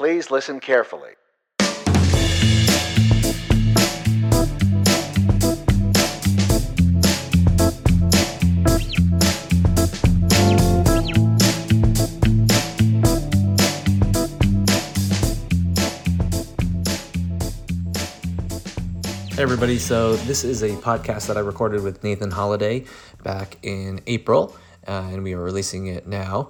Please listen carefully. Hey everybody, so this is a podcast that I recorded with Nathan Holiday back in April, uh, and we are releasing it now.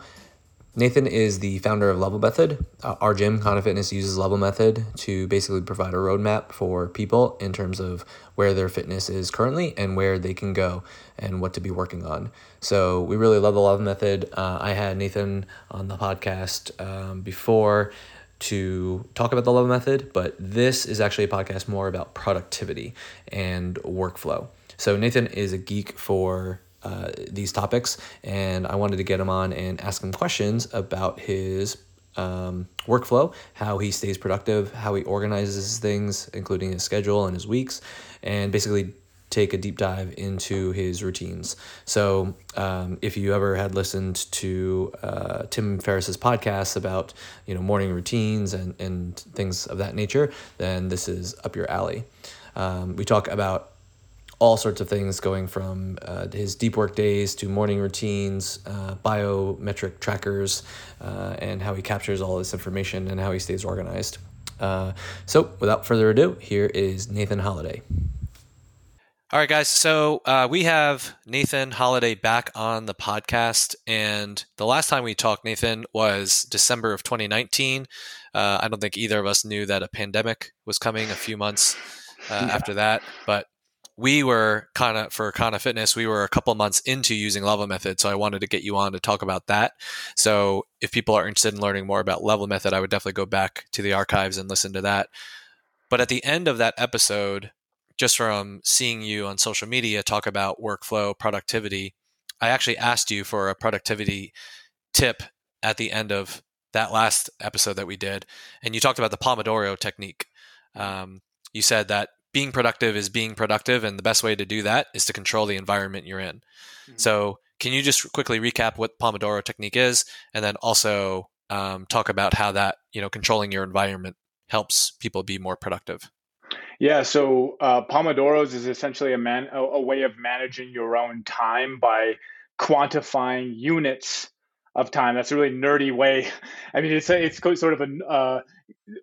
Nathan is the founder of Level Method. Uh, our gym, Kana Fitness, uses Level Method to basically provide a roadmap for people in terms of where their fitness is currently and where they can go and what to be working on. So we really love the Level Method. Uh, I had Nathan on the podcast um, before to talk about the Level Method, but this is actually a podcast more about productivity and workflow. So Nathan is a geek for uh, these topics, and I wanted to get him on and ask him questions about his um, workflow, how he stays productive, how he organizes things, including his schedule and his weeks, and basically take a deep dive into his routines. So, um, if you ever had listened to uh, Tim Ferriss's podcast about you know morning routines and and things of that nature, then this is up your alley. Um, we talk about all sorts of things going from uh, his deep work days to morning routines, uh, biometric trackers, uh, and how he captures all this information and how he stays organized. Uh, so, without further ado, here is Nathan Holiday. All right, guys. So uh, we have Nathan Holiday back on the podcast. And the last time we talked, Nathan, was December of 2019. Uh, I don't think either of us knew that a pandemic was coming a few months uh, yeah. after that. But we were kind of, for kind of Fitness, we were a couple months into using Level Method. So I wanted to get you on to talk about that. So if people are interested in learning more about Level Method, I would definitely go back to the archives and listen to that. But at the end of that episode, just from seeing you on social media talk about workflow productivity, I actually asked you for a productivity tip at the end of that last episode that we did, and you talked about the Pomodoro technique. Um, you said that being productive is being productive, and the best way to do that is to control the environment you're in. Mm-hmm. So, can you just quickly recap what Pomodoro technique is, and then also um, talk about how that you know controlling your environment helps people be more productive? Yeah, so uh, Pomodoros is essentially a man a, a, way of managing your own time by quantifying units of time. That's a really nerdy way. I mean, it's a, it's sort of a uh,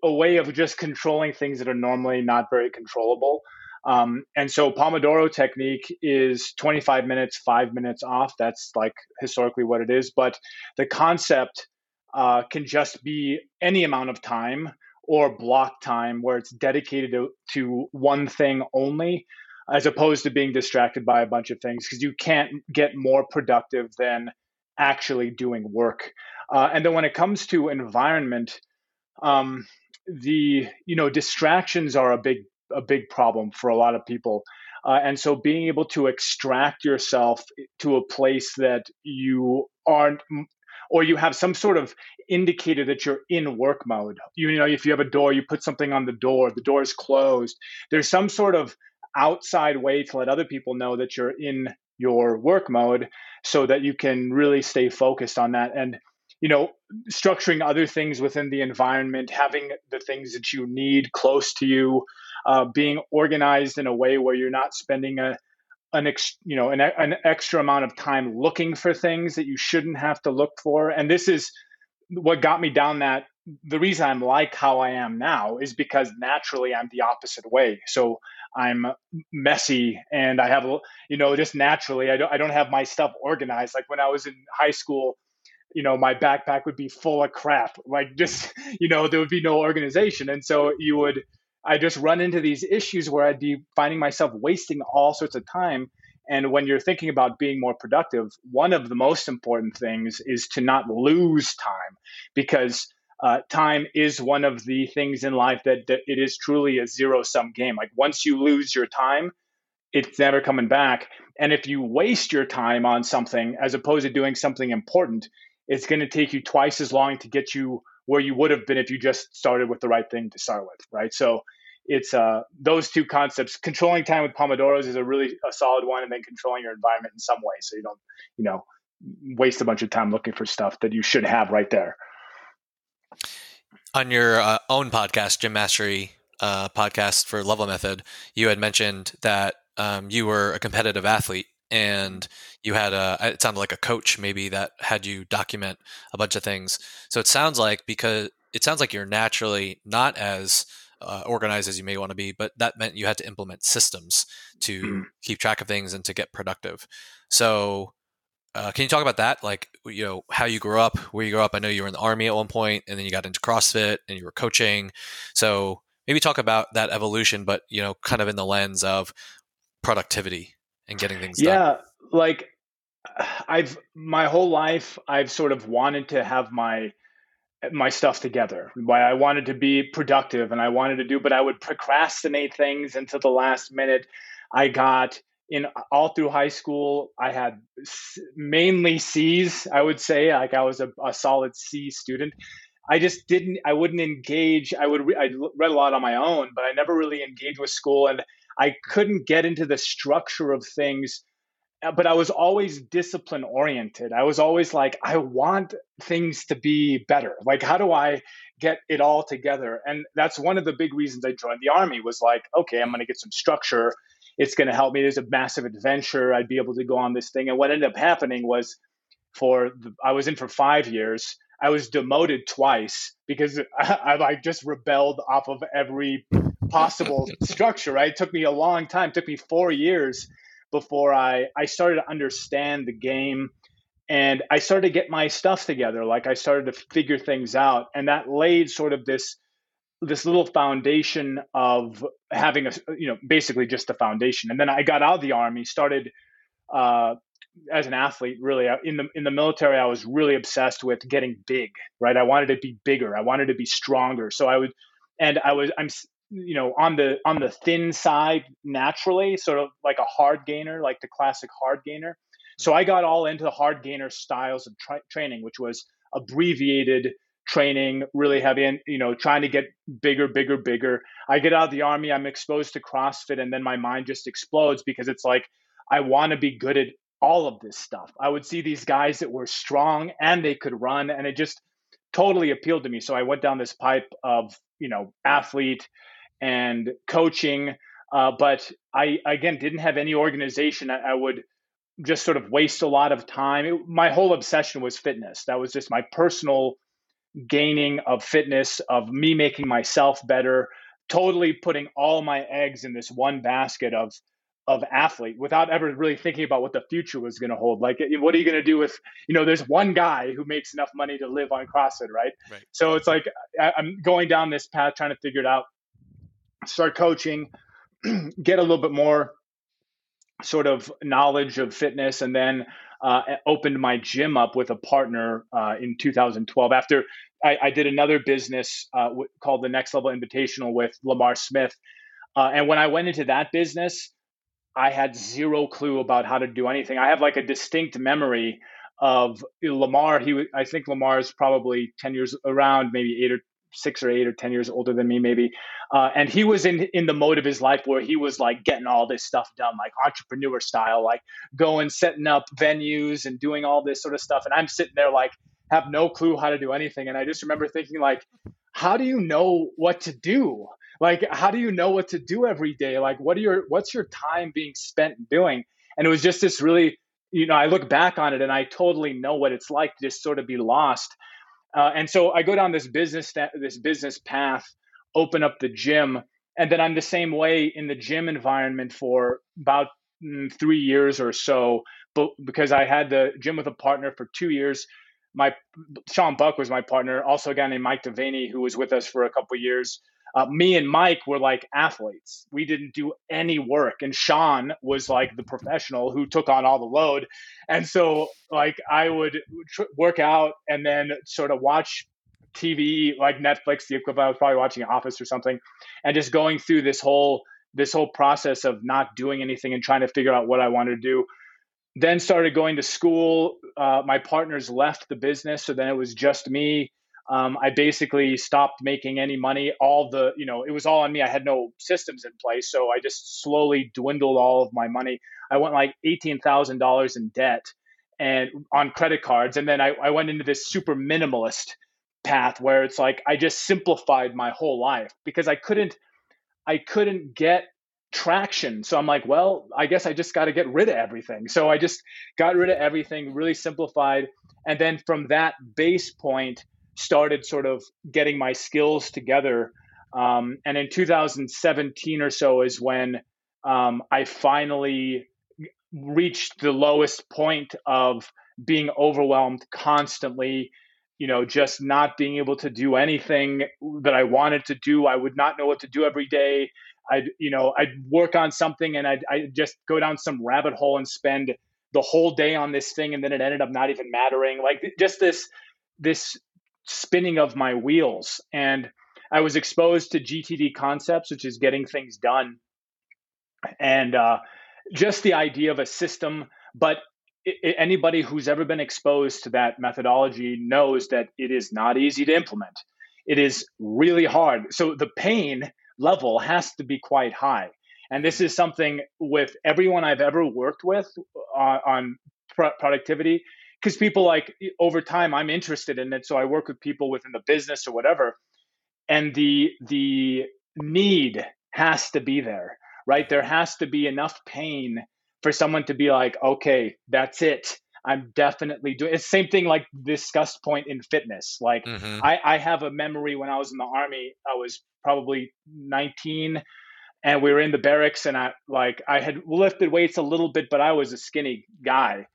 a way of just controlling things that are normally not very controllable. Um, and so Pomodoro technique is 25 minutes, five minutes off. That's like historically what it is. But the concept uh, can just be any amount of time or block time where it's dedicated to, to one thing only as opposed to being distracted by a bunch of things because you can't get more productive than actually doing work uh, and then when it comes to environment um, the you know distractions are a big a big problem for a lot of people uh, and so being able to extract yourself to a place that you aren't or you have some sort of indicator that you're in work mode. You, you know, if you have a door, you put something on the door, the door is closed. There's some sort of outside way to let other people know that you're in your work mode so that you can really stay focused on that. And you know structuring other things within the environment having the things that you need close to you uh, being organized in a way where you're not spending a an ex, you know an, an extra amount of time looking for things that you shouldn't have to look for. And this is what got me down that the reason i'm like how i am now is because naturally i'm the opposite way. So i'm messy and i have you know just naturally i don't, I don't have my stuff organized. Like when i was in high school you know my backpack would be full of crap. Like just you know there would be no organization. And so you would I just run into these issues where I'd be finding myself wasting all sorts of time. And when you're thinking about being more productive, one of the most important things is to not lose time because uh, time is one of the things in life that, that it is truly a zero sum game. Like once you lose your time, it's never coming back. And if you waste your time on something as opposed to doing something important, it's going to take you twice as long to get you where you would have been if you just started with the right thing to start with, right? So it's uh, those two concepts. Controlling time with Pomodoros is a really a solid one, and then controlling your environment in some way, so you don't, you know, waste a bunch of time looking for stuff that you should have right there. On your uh, own podcast, Gym Mastery uh, podcast for Level Method, you had mentioned that um, you were a competitive athlete and you had a it sounded like a coach maybe that had you document a bunch of things so it sounds like because it sounds like you're naturally not as uh, organized as you may want to be but that meant you had to implement systems to mm. keep track of things and to get productive so uh, can you talk about that like you know how you grew up where you grew up i know you were in the army at one point and then you got into crossfit and you were coaching so maybe talk about that evolution but you know kind of in the lens of productivity and getting things yeah, done? Yeah, like I've my whole life I've sort of wanted to have my my stuff together. Why I wanted to be productive and I wanted to do, but I would procrastinate things until the last minute. I got in all through high school. I had mainly C's. I would say like I was a, a solid C student. I just didn't. I wouldn't engage. I would. I read a lot on my own, but I never really engaged with school. And I couldn't get into the structure of things, uh, but I was always discipline oriented. I was always like, I want things to be better. Like, how do I get it all together? And that's one of the big reasons I joined the army was like, okay, I'm going to get some structure. It's going to help me. There's a massive adventure. I'd be able to go on this thing. And what ended up happening was for the, I was in for five years. I was demoted twice because I, I like just rebelled off of every possible structure, right? It took me a long time. It took me four years before I, I started to understand the game and I started to get my stuff together. Like I started to figure things out. And that laid sort of this this little foundation of having a you know basically just a foundation. And then i got out of the army started uh, as an athlete really in the in the military i was really obsessed with getting big right? I wanted to be bigger. I wanted to be stronger. So i would and i was i'm you know on the on the thin side naturally sort of like a hard gainer like the classic hard gainer. So i got all into the hard gainer styles of tra- training which was abbreviated training really heavy and you know trying to get bigger bigger bigger i get out of the army i'm exposed to crossfit and then my mind just explodes because it's like i want to be good at all of this stuff i would see these guys that were strong and they could run and it just totally appealed to me so i went down this pipe of you know athlete and coaching. Uh, but I, again, didn't have any organization. I, I, would just sort of waste a lot of time. It, my whole obsession was fitness. That was just my personal gaining of fitness, of me making myself better, totally putting all my eggs in this one basket of of athlete without ever really thinking about what the future was going to hold. Like, eh, what are you going to do with, you know, there's one guy who makes enough money to live on CrossFit, right? right. So it's like I, I'm going down this path trying to figure it out start coaching, get a little bit more sort of knowledge of fitness, and then uh, opened my gym up with a partner uh, in 2012. After I, I did another business uh, w- called the Next Level Invitational with Lamar Smith, uh, and when I went into that business, I had zero clue about how to do anything. I have like a distinct memory of Lamar. He, I think Lamar is probably 10 years around, maybe eight or six or eight or ten years older than me maybe. Uh, and he was in in the mode of his life where he was like getting all this stuff done like entrepreneur style like going setting up venues and doing all this sort of stuff. And i'm sitting there like have no clue how to do anything. And i just remember thinking like how do you know what to do? Like how do you know what to do every day? Like what are your what's your time being spent doing? And it was just this really you know i look back on it and i totally know what it's like to just sort of be lost uh, and so I go down this business that, this business path, open up the gym, and then I'm the same way in the gym environment for about mm, three years or so. But because I had the gym with a partner for two years, my Sean Buck was my partner. Also, a guy named Mike Devaney who was with us for a couple years uh, me and Mike were like athletes. We didn't do any work, and Sean was like the professional who took on all the load. And so, like, I would tr- work out and then sort of watch TV, like Netflix, the equivalent. I was probably watching Office or something, and just going through this whole this whole process of not doing anything and trying to figure out what I wanted to do. Then started going to school. Uh, my partners left the business, so then it was just me um, I basically stopped making any money. All the, you know, it was all on me. I had no systems in place. So I just slowly dwindled all of my money. I went like $18,000 in debt and on credit cards. And then I, I went into this super minimalist path where it's like I just simplified my whole life because I couldn't I couldn't get traction. So I'm like, well, I guess I just got to get rid of everything. So I just got rid of everything, really simplified, and then from that base point started sort of getting my skills together. Um, and in 2017 or so is when um, I finally reached the lowest point of being overwhelmed constantly you know just not being able to do anything that i wanted to do i would not know what to do every day i'd you know i'd work on something and i'd, I'd just go down some rabbit hole and spend the whole day on this thing and then it ended up not even mattering like just this this spinning of my wheels and i was exposed to gtd concepts which is getting things done and uh, just the idea of a system but anybody who's ever been exposed to that methodology knows that it is not easy to implement. It is really hard. So the pain level has to be quite high. And this is something with everyone I've ever worked with on, on productivity, because people like over time I'm interested in it. So I work with people within the business or whatever, and the the need has to be there, right? There has to be enough pain for someone to be like, okay, that's it. I'm definitely doing it's same thing like discussed point in fitness. Like mm-hmm. I, I have a memory when I was in the army, I was probably 19 and we were in the barracks and I like I had lifted weights a little bit, but I was a skinny guy.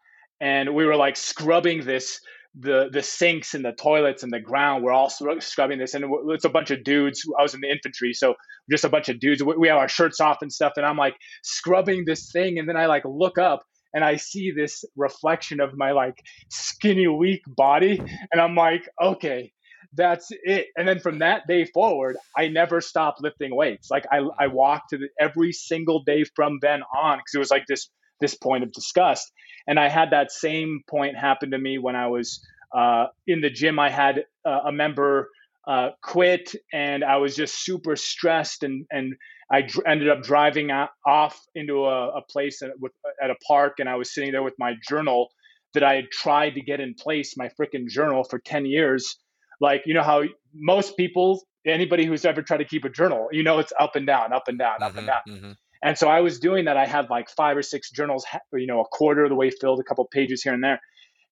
And we were like scrubbing this the the sinks and the toilets and the ground. We're all scrubbing this and it's a bunch of dudes i was in the infantry so just a bunch of dudes. We have our shirts off and stuff and i'm like scrubbing this thing and then i like look up and i see this reflection of my like skinny weak body and i'm like okay that's it. And then from that day forward i never stopped lifting weights. Like i, I walked to the, every single day from then on because it was like this this point of disgust. And I had that same point happen to me when I was uh, in the gym. I had uh, a member uh, quit, and I was just super stressed, and and I dr- ended up driving off into a, a place at, with, at a park, and I was sitting there with my journal that I had tried to get in place, my freaking journal for ten years. Like you know how most people, anybody who's ever tried to keep a journal, you know it's up and down, up and down, mm-hmm, up and mm-hmm, down. Mm-hmm. And so I was doing that. I had like five or six journals, you know, a quarter of the way filled, a couple pages here and there.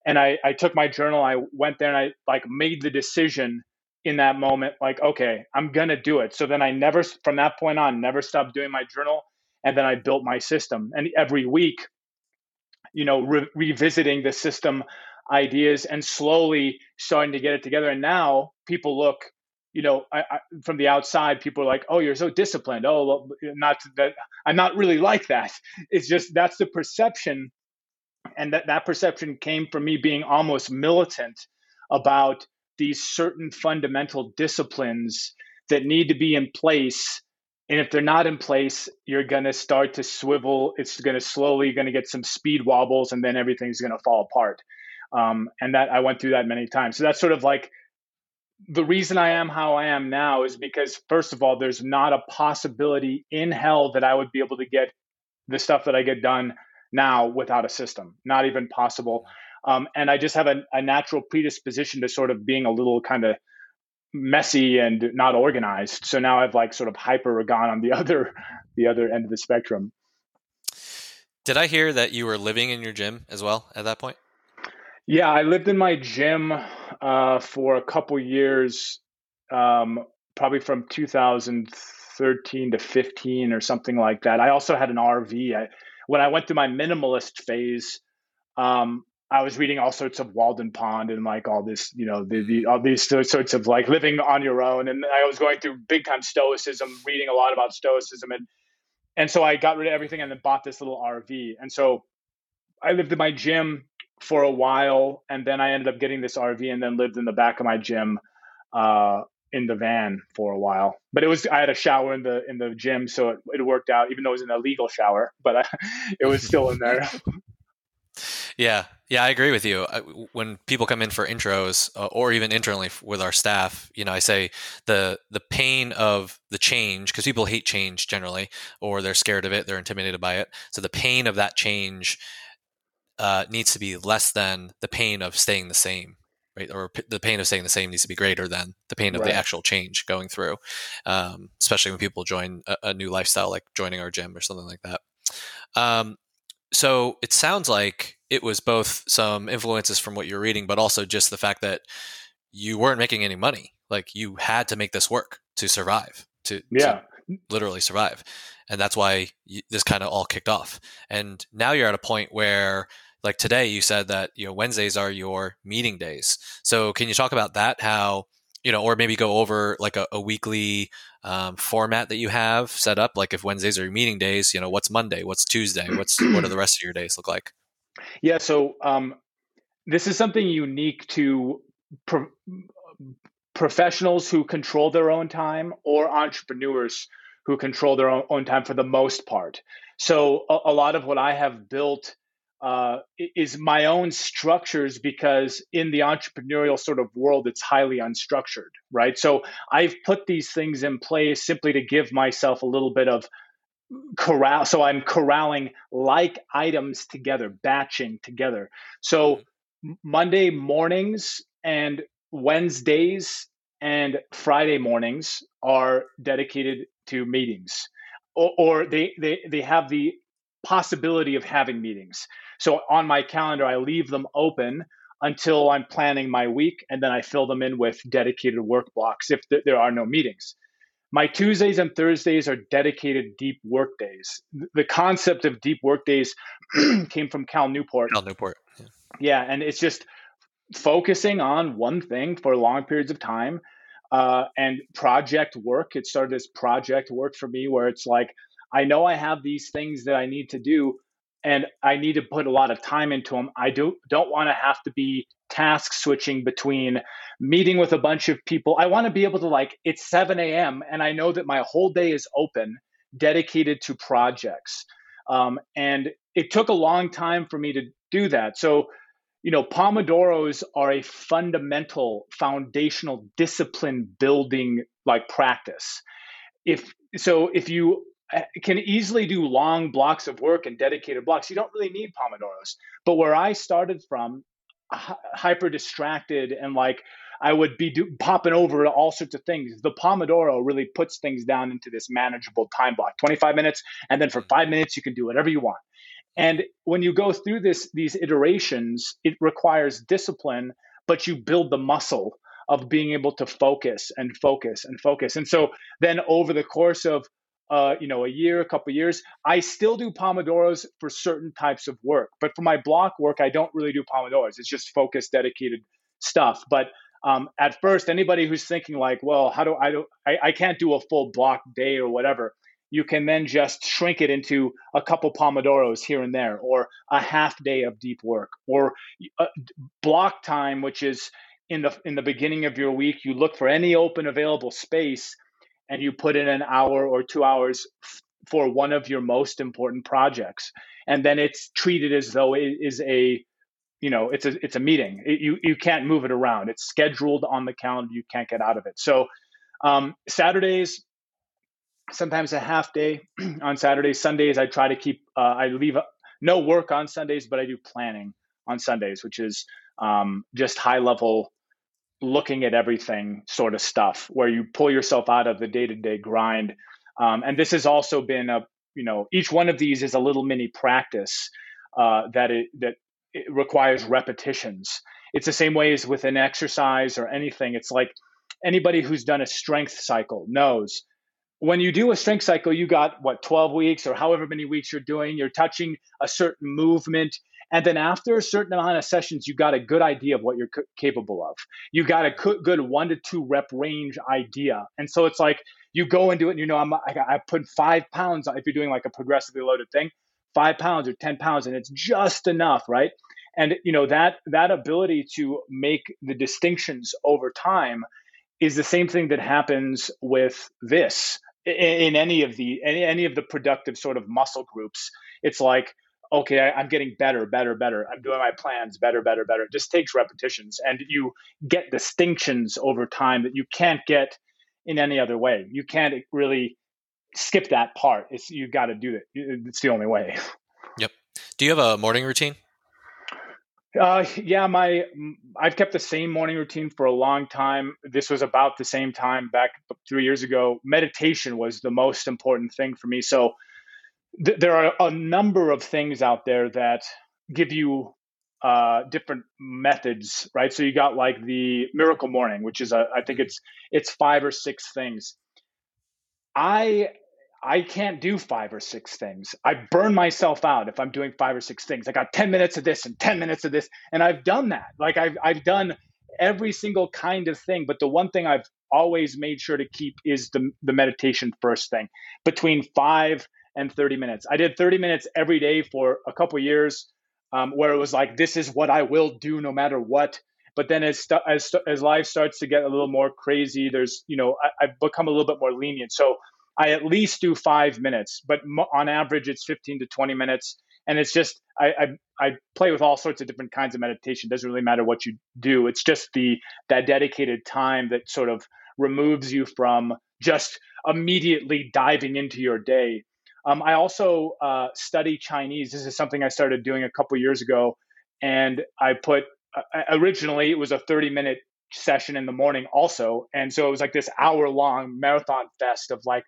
And I, I took my journal, I went there and I like made the decision in that moment, like, okay, I'm going to do it. So then I never, from that point on, never stopped doing my journal. And then I built my system. And every week, you know, re- revisiting the system ideas and slowly starting to get it together. And now people look you know, I, I, from the outside, people are like, "Oh, you're so disciplined." Oh, not that I'm not really like that. It's just that's the perception, and that that perception came from me being almost militant about these certain fundamental disciplines that need to be in place. And if they're not in place, you're going to start to swivel. It's going to slowly you're going to get some speed wobbles, and then everything's going to fall apart. Um, and that I went through that many times. So that's sort of like the reason I am how I am now is because, first of all, there's not a possibility in hell that I would be able to get the stuff that I get done now without a system. Not even possible. Um, and I just have a, a, natural predisposition to sort of being a little kind of messy and not organized. So now I've like sort of hyper gone on the other the other end of the spectrum. Did I hear that you were living in your gym as well at that point? Yeah, I lived in my gym uh, for a couple years, um, probably from 2013 to 15 or something like that. I also had an RV. I, when I went through my minimalist phase, um, I was reading all sorts of Walden Pond and like all this, you know, the, the, all these sorts of like living on your own. And I was going through big time stoicism, reading a lot about stoicism, and and so I got rid of everything and then bought this little RV. And so I lived in my gym for a while, and then I ended up getting this RV, and then lived in the back of my gym uh, in the van for a while. But it was I had a shower in the in the gym, so it, it worked out, even though it was an illegal shower, but I, it was still in there. yeah, yeah, I agree with you. when people come in for intros, uh, or even internally with our staff, you know, I say the the pain of the change because people hate change generally, or they're scared of it, they're intimidated by it. So the pain of that change uh, needs to be less than the pain of staying the same. right? Or p- the pain of staying the same needs to be greater than the pain of right. the actual change going through, um, especially when people join a, a, new lifestyle like joining our gym or something like that. Um, so it sounds like it was both some influences from what you're reading, but also just the fact that you weren't making any money. Like you had to make this work to survive, to, yeah. To literally survive. And that's why you, this kind of all kicked off. And now you're at a point where like today you said that you know wednesdays are your meeting days. So can you talk about that? How you know or maybe go over like a, a weekly um, format that you have set up? Like if wednesdays are your meeting days you know what's monday? What's tuesday? What's what do the rest of your days look like? Yeah so um, this is something unique to pro- professionals who control their own time or entrepreneurs who control their own, own time for the most part. So a, a lot of what i have built uh, is my own structures because in the entrepreneurial sort of world, it's highly unstructured, right? So I've put these things in place simply to give myself a little bit of corral. So I'm corralling like items together, batching together. So mm-hmm. Monday mornings and Wednesdays and Friday mornings are dedicated to meetings. Or, or they, they, they have the possibility of having meetings. So on my calendar, I leave them open until I'm planning my week, and then I fill them in with dedicated work blocks if th- there are no meetings. My Tuesdays and Thursdays are dedicated deep work days. The concept of deep work days came from Cal Newport. Cal Newport. Yeah. yeah, and it's just focusing on one thing for long periods of time uh, and project work. It started as project work for me, where it's like, I know I have these things that I need to do, and I need to put a lot of time into them. I do don't want to have to be task switching between meeting with a bunch of people. I want to be able to like it's 7 a.m. and I know that my whole day is open, dedicated to projects. Um, and it took a long time for me to do that. So, you know, Pomodoros are a fundamental, foundational discipline building like practice. If so, if you can easily do long blocks of work and dedicated blocks. You don't really need Pomodoros. But where I started from, hyper distracted and like I would be do, popping over to all sorts of things. The Pomodoro really puts things down into this manageable time block 25 minutes. And then for mm-hmm. five minutes, you can do whatever you want. And when you go through this, these iterations, it requires discipline, but you build the muscle of being able to focus and focus and focus. And so then over the course of uh, you know, a year, a couple years. I still do Pomodoros for certain types of work, but for my block work, I don't really do Pomodoros. It's just focused, dedicated stuff. But um, at first, anybody who's thinking like, well, how do I do? I, I can't do a full block day or whatever. You can then just shrink it into a couple Pomodoros here and there, or a half day of deep work, or uh, block time, which is in the in the beginning of your week. You look for any open available space and you put in an hour or two hours for one of your most important projects. And then it's treated as though it is a you know it's a it's a meeting. It, you you can't move it around. It's scheduled on the calendar. You can't get out of it. So um, saturdays sometimes a half day on saturdays. Sundays i try to keep uh, i leave no work on sundays but i do planning on sundays which is um, just high level looking at everything sort of stuff where you pull yourself out of the day-to-day grind. Um, and this has also been a you know each one of these is a little mini practice uh, that it that it requires repetitions. It's the same way as with an exercise or anything. It's like anybody who's done a strength cycle knows when you do a strength cycle you got what 12 weeks or however many weeks you're doing you're touching a certain movement and then after a certain amount of sessions, you got a good idea of what you're c- capable of. You got a good one to two rep range idea. And so it's like you go and do it and you know, I'm, I, I put five pounds, if you're doing like a progressively loaded thing, five pounds or 10 pounds, and it's just enough, right? And you know that that ability to make the distinctions over time is the same thing that happens with this in, in any of the any, any of the productive sort of muscle groups. It's like okay, I, am getting better, better, better. I'm doing my plans better, better, better. It just takes repetitions and you get distinctions over time that you can't get in any other way. You can't really skip that part. It's you got to do it. It's the only way. Yep. Do you have a morning routine? Uh, yeah, my I've kept the same morning routine for a long time. This was about the same time back three years ago. Meditation was the most important thing for me. So th- there are a number of things out there that give you uh, different methods, right? So you got like the Miracle Morning, which is a, I think it's it's five or six things. I I can't do five or six things. I burn myself out if I'm doing five or six things. I got 10 minutes of this and 10 minutes of this. And I've done that. Like I've, I've done every single kind of thing. But the one thing I've always made sure to keep is the, the meditation first thing between five and 30 minutes. I did 30 minutes every day for a couple years um, where it was like, this is what I will do no matter what. But then as, as, as life starts to get a little more crazy, there's, you know, I, I've become a little bit more lenient. So I at least do five minutes, but on average, it's 15 to 20 minutes. And it's just, I, I, I play with all sorts of different kinds of meditation. It doesn't really matter what you do. It's just the, that dedicated time that sort of removes you from just immediately diving into your day. Um, I also uh, study Chinese. This is something I started doing a couple years ago. And I put, uh, originally, it was a 30 minute session in the morning also. And so it was like this hour long marathon fest of like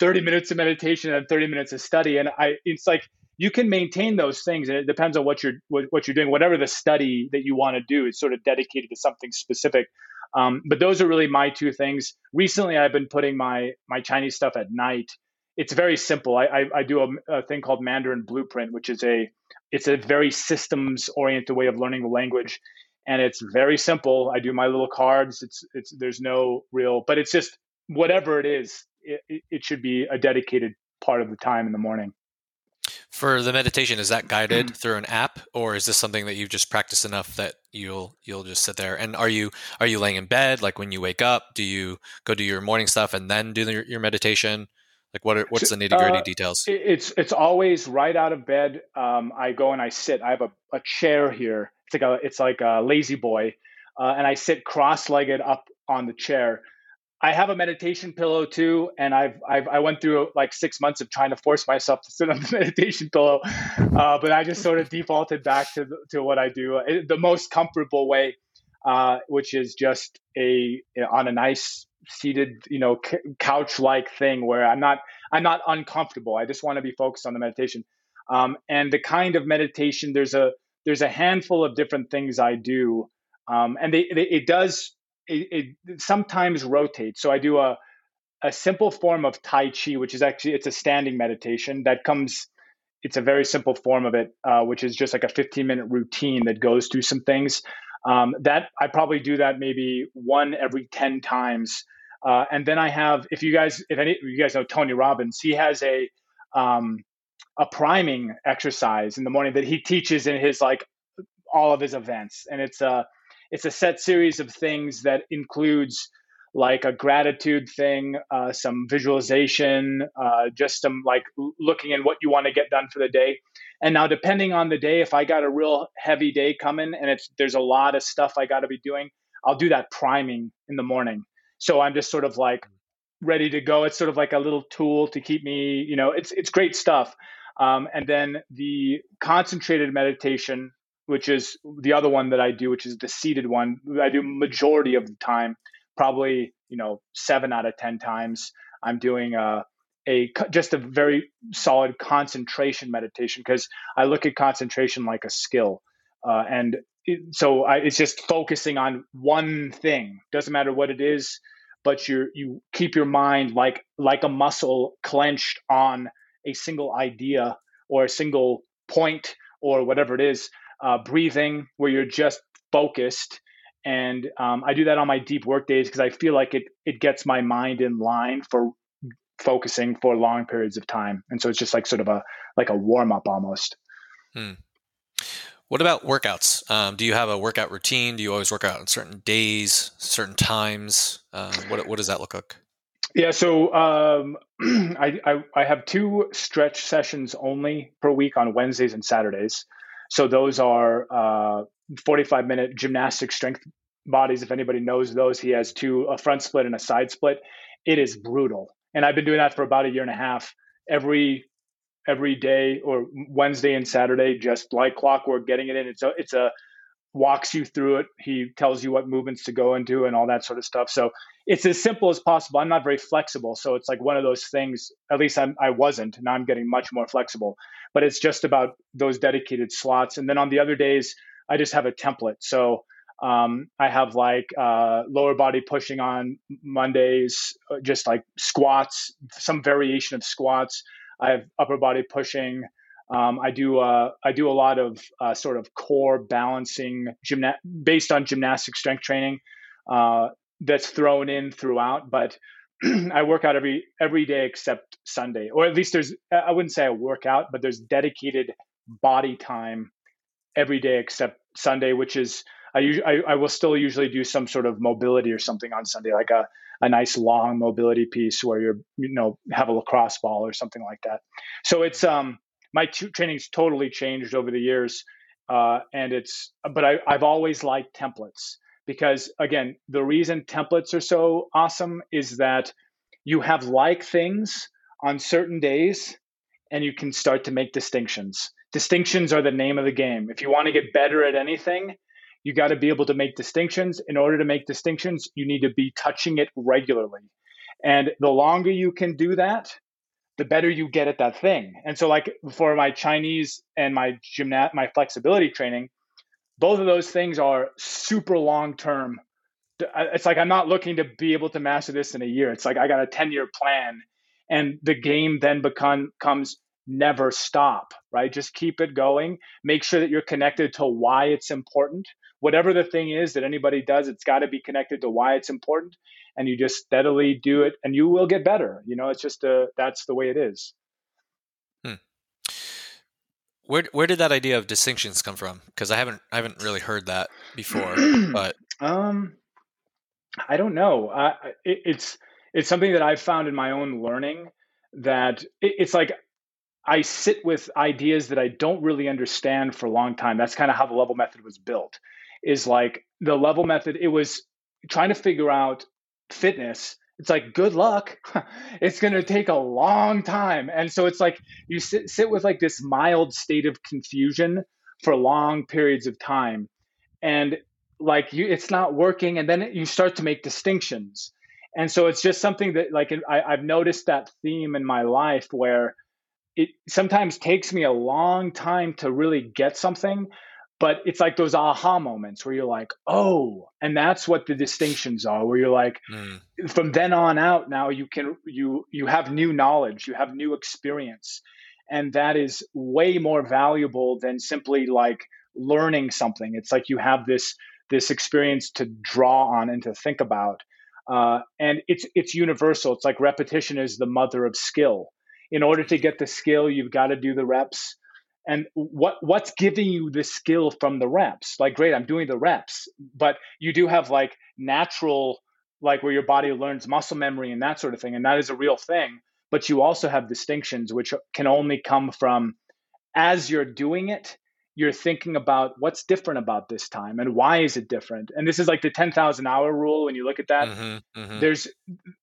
30 minutes of meditation and 30 minutes of study. And I, it's like, you can maintain those things and it depends on what you're what, what you're doing whatever the study that you want to do is sort of dedicated to something specific um, but those are really my two things recently i've been putting my my chinese stuff at night it's very simple i i, I do a, a, thing called mandarin blueprint which is a it's a very systems oriented way of learning the language and it's very simple. I do my little cards. It's it's there's no real, but it's just whatever it is. It, it should be a dedicated part of the time in the morning. For the meditation, is that guided mm-hmm. through an app, or is this something that you've just practiced enough that you'll you'll just sit there? And are you are you laying in bed? Like when you wake up, do you go do your morning stuff and then do the, your meditation? Like what are, what's the nitty gritty uh, details? It's it's always right out of bed. Um, I go and I sit. I have a, a chair here it's like a it's like a La-Z-Boy, uh, and I sit cross-legged up on the chair. I have a meditation pillow too, and I've, I've I went through like six months of trying to force myself to sit on the meditation pillow, uh, but I just sort of defaulted back to to what I do it, the most comfortable way, uh, which is just a on a nice seated you know c- couch like thing where I'm not I'm not uncomfortable. I just want to be focused on the meditation, um, and the kind of meditation there's a there's a handful of different things I do, um, and they, they, it does it, it, sometimes rotates. So I do a a simple form of Tai Chi, which is actually it's a standing meditation that comes. It's a very simple form of it, uh, which is just like a 15 minute routine that goes through some things. Um, that I probably do that maybe one every 10 times. Uh, and then I have, if you guys, if any, you guys know Tony Robbins, he has a um, a priming exercise in the morning that he teaches in his like all of his events and it's a it's a set series of things that includes like a gratitude thing uh, some visualization uh, just some like looking at what you want to get done for the day and now depending on the day if i got a real heavy day coming and it's there's a lot of stuff i got to be doing i'll do that priming in the morning. So i'm just sort of like ready to go. It's sort of like a little tool to keep me you know it's it's great stuff. Um, and then the concentrated meditation, which is the other one that I do, which is the seated one, I do majority of the time, probably you know seven out of ten times. I'm doing a, a just a very solid concentration meditation because I look at concentration like a skill, uh, and it, so I, it's just focusing on one thing. Doesn't matter what it is, but you you keep your mind like like a muscle clenched on a single idea or a single point or whatever it is, uh, breathing where you're just focused. And um, I do that on my deep work days because I feel like it it gets my mind in line for focusing for long periods of time. And so it's just like sort of a like a warm up almost. Hmm. What about workouts? Um, do you have a workout routine? Do you always work out on certain days, certain times? Uh, what what does that look like? Yeah, so um, I, I, I have two stretch sessions only per week on Wednesdays and Saturdays. So those are uh, 45 minute gymnastic strength bodies. If anybody knows those, he has two a front split and a side split. It is brutal, and I've been doing that for about a year and a half. Every every day or Wednesday and Saturday, just like clockwork, getting it in. It's a it's a walks you through it. He tells you what movements to go into and all that sort of stuff. So it's as simple as possible. I'm not very flexible, so it's like one of those things. At least I'm, I wasn't. Now I'm getting much more flexible. But it's just about those dedicated slots. And then on the other days, I just have a template. So um, I have like uh, lower body pushing on Mondays, uh, just like squats, some variation of squats. I have upper body pushing. Um, I do uh, I do a lot of uh, sort of core balancing gymna- based on gymnastic strength training uh, that's thrown in throughout. But I work out every every day except Sunday, or at least there's I wouldn't say I work out, but there's dedicated body time every day except Sunday, which is I, I, I will still usually do some sort of mobility or something on Sunday, like a, a nice long mobility piece where you're you know have a lacrosse ball or something like that. So it's um my t- training's totally changed over the years, uh, and it's but I, I've always liked templates because again the reason templates are so awesome is that you have like things on certain days and you can start to make distinctions distinctions are the name of the game if you want to get better at anything you got to be able to make distinctions. In order to make distinctions, you need to be touching it regularly. And the longer you can do that, the better you get at that thing. And so, like for my Chinese and my gymnast, my flexibility training, both of those things are super long term. It's like I'm not looking to be able to master this in a year. It's like I got a 10 year plan, and the game then become comes never stop. Right, just keep it going. Make sure that you're connected to why it's important whatever the thing is that anybody does, it's got to be connected to why it's important. And you just steadily do it and you will get better. You know, it's just a, that's the way it is. Hmm. Where, where did that idea of distinctions come from? Because I haven't I haven't really heard that before. But um, I don't know. I, it, it's it's something that I've found in my own learning that it, it's like I sit with ideas that I don't really understand for a long time. That's kind of how the level method was built is like the level method. It was trying to figure out fitness. It's like good luck. it's going to take a long time, and so it's like you sit sit with like this mild state of confusion for long periods of time, and like you, it's not working, and then you start to make distinctions, and so it's just something that like I, I've noticed that theme in my life where it sometimes takes me a long time to really get something but it's like those aha moments where you're like oh and that's what the distinctions are where you're like mm. from then on out now you can you you have new knowledge you have new experience and that is way more valuable than simply like learning something. It's like you have this this experience to draw on and to think about uh, and it's it's universal. It's like repetition is the mother of skill. In order to get the skill you've got to do the reps and what what's giving you the skill from the reps? Like great i'm doing the reps but you do have like natural like where your body learns muscle memory and that sort of thing and that is a real thing but you also have distinctions which can only come from as you're doing it you're thinking about what's different about this time and why is it different? And this is like the 10,000 hour rule when you look at that. Mm-hmm, mm-hmm. there's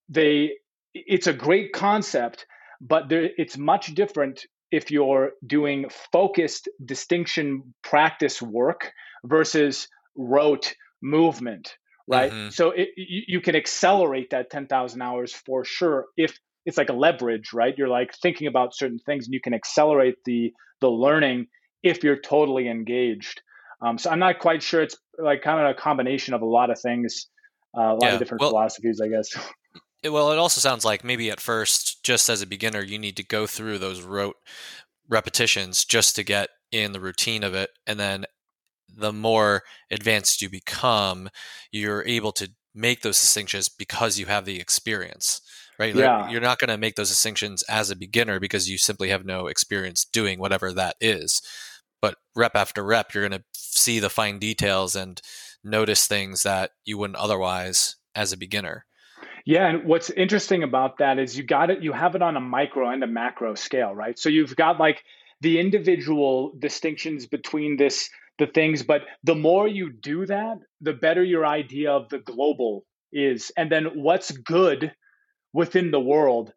they it's a great concept but there, it's much different if you're doing focused distinction practice work versus rote movement right? Mm-hmm. so it, you, you, can accelerate that 10000 hours for sure if it's like a leverage right? You're like thinking about certain things and you can accelerate the the learning if you're totally engaged. Um, so i'm not quite sure. It's like kind of a combination of a lot of things uh, a lot yeah. of different well, philosophies i guess It, well, it also sounds like maybe at first, just as a beginner, you need to go through those rote repetitions just to get in the routine of it. And then the more advanced you become, you're able to make those distinctions because you have the experience, right? Yeah. Like you're not going to make those distinctions as a beginner because you simply have no experience doing whatever that is. But rep after rep, you're going to see the fine details and notice things that you wouldn't otherwise as a beginner. Yeah, and what's interesting about that is you got it, you have it on a micro and a macro scale, right? So you've got like the individual distinctions between this the things, but the more you do that, the better your idea of the global is. And then what's good within the world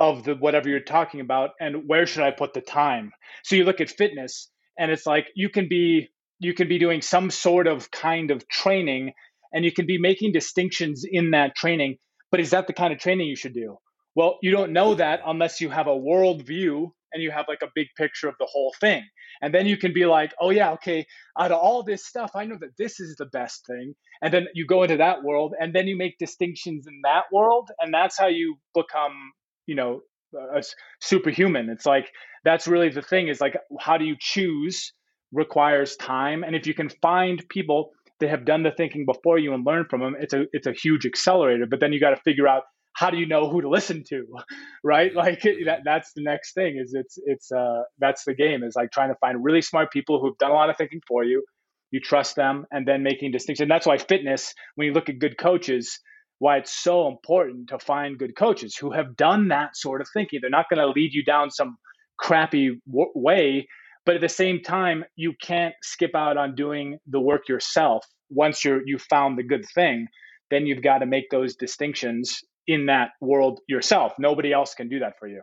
of the whatever you're talking about and where should I put the time? So you look at fitness and it's like you can be you can be doing some sort of kind of training and you can be making distinctions in that training. But is that the kind of training you should do? Well, you don't know that unless you have a world view and you have like a big picture of the whole thing. And then you can be like, oh, yeah, okay, out of all this stuff, I know that this is the best thing. And then you go into that world and then you make distinctions in that world. And that's how you become, you know, a superhuman. It's like, that's really the thing is like, how do you choose requires time. And if you can find people that have done the thinking before you and learn from them, it's a, it's a huge accelerator. But then you got to figure out how do you know who to listen to right? Like that that's the next thing is it's it's uh that's the game is like trying to find really smart people who've done a lot of thinking for you you trust them and then making distinctions. And that's why fitness when you look at good coaches why it's so important to find good coaches who have done that sort of thinking. They're not going to lead you down some crappy w- way but at the same time you can't skip out on doing the work yourself once you're you found the good thing then you've got to make those distinctions in that world yourself. Nobody else can do that for you.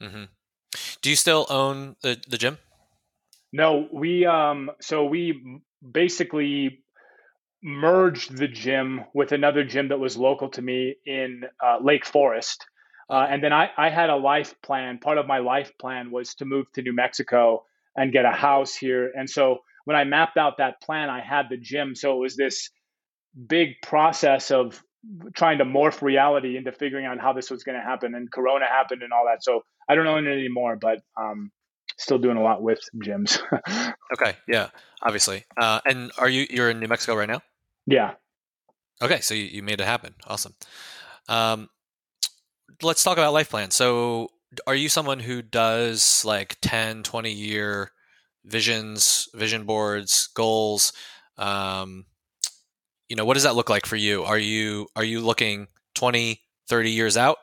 Mm-hmm. Do you still own the, the gym? No, we um so we basically merged the gym with another gym that was local to me in uh, Lake Forest. Uh, and then I, I had a life plan. Part of my life plan was to move to New Mexico and get a house here. And so when I mapped out that plan, I had the gym. So it was this big process of trying to morph reality into figuring out how this was going to happen and corona happened and all that. So i don't own it anymore but um still doing a lot with gyms. Okay yeah obviously. Uh and are you you're in new mexico right now? Yeah. Okay so you, you made it happen. Awesome. Um let's talk about life plan. So are you someone who does like 10 20 year visions vision boards goals? Um you know what does that look like for you? Are you are you looking 20 30 years out?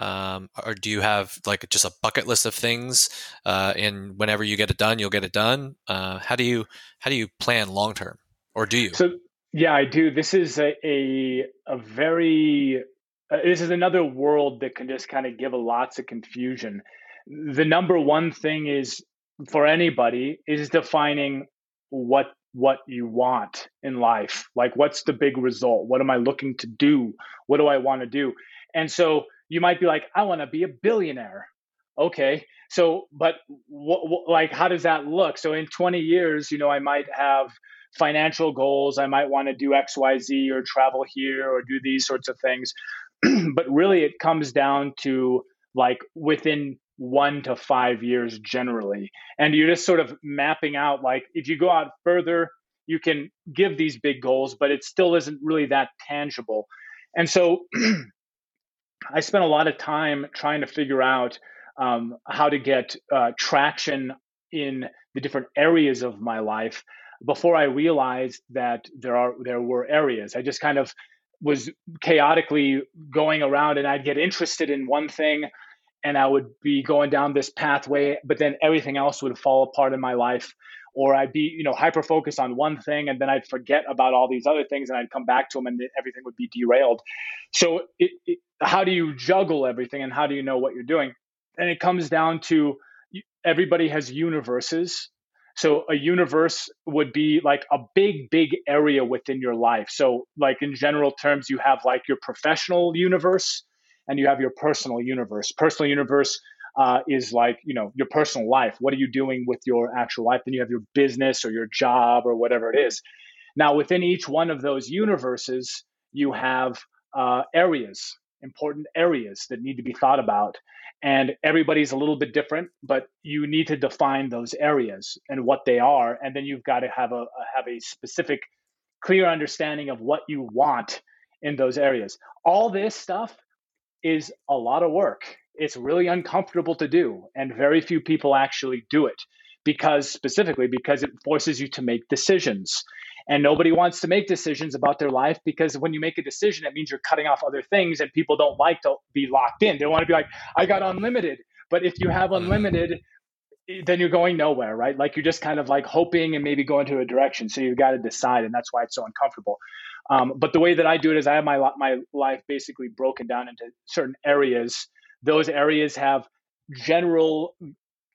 Um, or do you have like just a bucket list of things uh, and whenever you get it done you'll get it done? Uh, how do you how do you plan long term? Or do you? So yeah i do. This is a a, a very uh, this is another world that can just kind of give a lots of confusion the number one thing is for anybody is defining what what you want in life. Like, what's the big result? What am I looking to do? What do I want to do? And so you might be like, I want to be a billionaire. Okay. So, but what, like, how does that look? So, in 20 years, you know, I might have financial goals. I might want to do XYZ or travel here or do these sorts of things. but really, it comes down to like within one to five years generally. And you're just sort of mapping out like if you go out further, you can give these big goals, but it still isn't really that tangible. And so I spent a lot of time trying to figure out um, how to get uh, traction in the different areas of my life before I realized that there are there were areas. I just kind of was chaotically going around and I'd get interested in one thing and I would be going down this pathway, but then everything else would fall apart in my life. Or I'd be, you know, hyper focused on one thing and then I'd forget about all these other things and I'd come back to them and everything would be derailed. So, it, it, how do you juggle everything and how do you know what you're doing? And it comes down to everybody has universes. So, a universe would be like a big, big area within your life. So, like in general terms, you have like your professional universe, and you have your personal universe. Personal universe uh, is like you know your personal life. What are you doing with your actual life? Then you have your business or your job or whatever it is. Now, within each one of those universes, you have uh, areas, important areas that need to be thought about. And everybody's a little bit different, but you need to define those areas and what they are, and then you've got to have a have a specific, clear understanding of what you want in those areas. All this stuff is a lot of work. It's really uncomfortable to do, and very few people actually do it because, specifically, because it forces you to make decisions. And nobody wants to make decisions about their life because when you make a decision, it means you're cutting off other things, and people don't like to be locked in. They want to be like, I got unlimited. But if you have unlimited, then you're going nowhere, right? Like you're just kind of like hoping and maybe going to a direction. So you've got to decide, and that's why it's so uncomfortable. Um, but the way that I do it is I have my my life basically broken down into certain areas. Those areas have general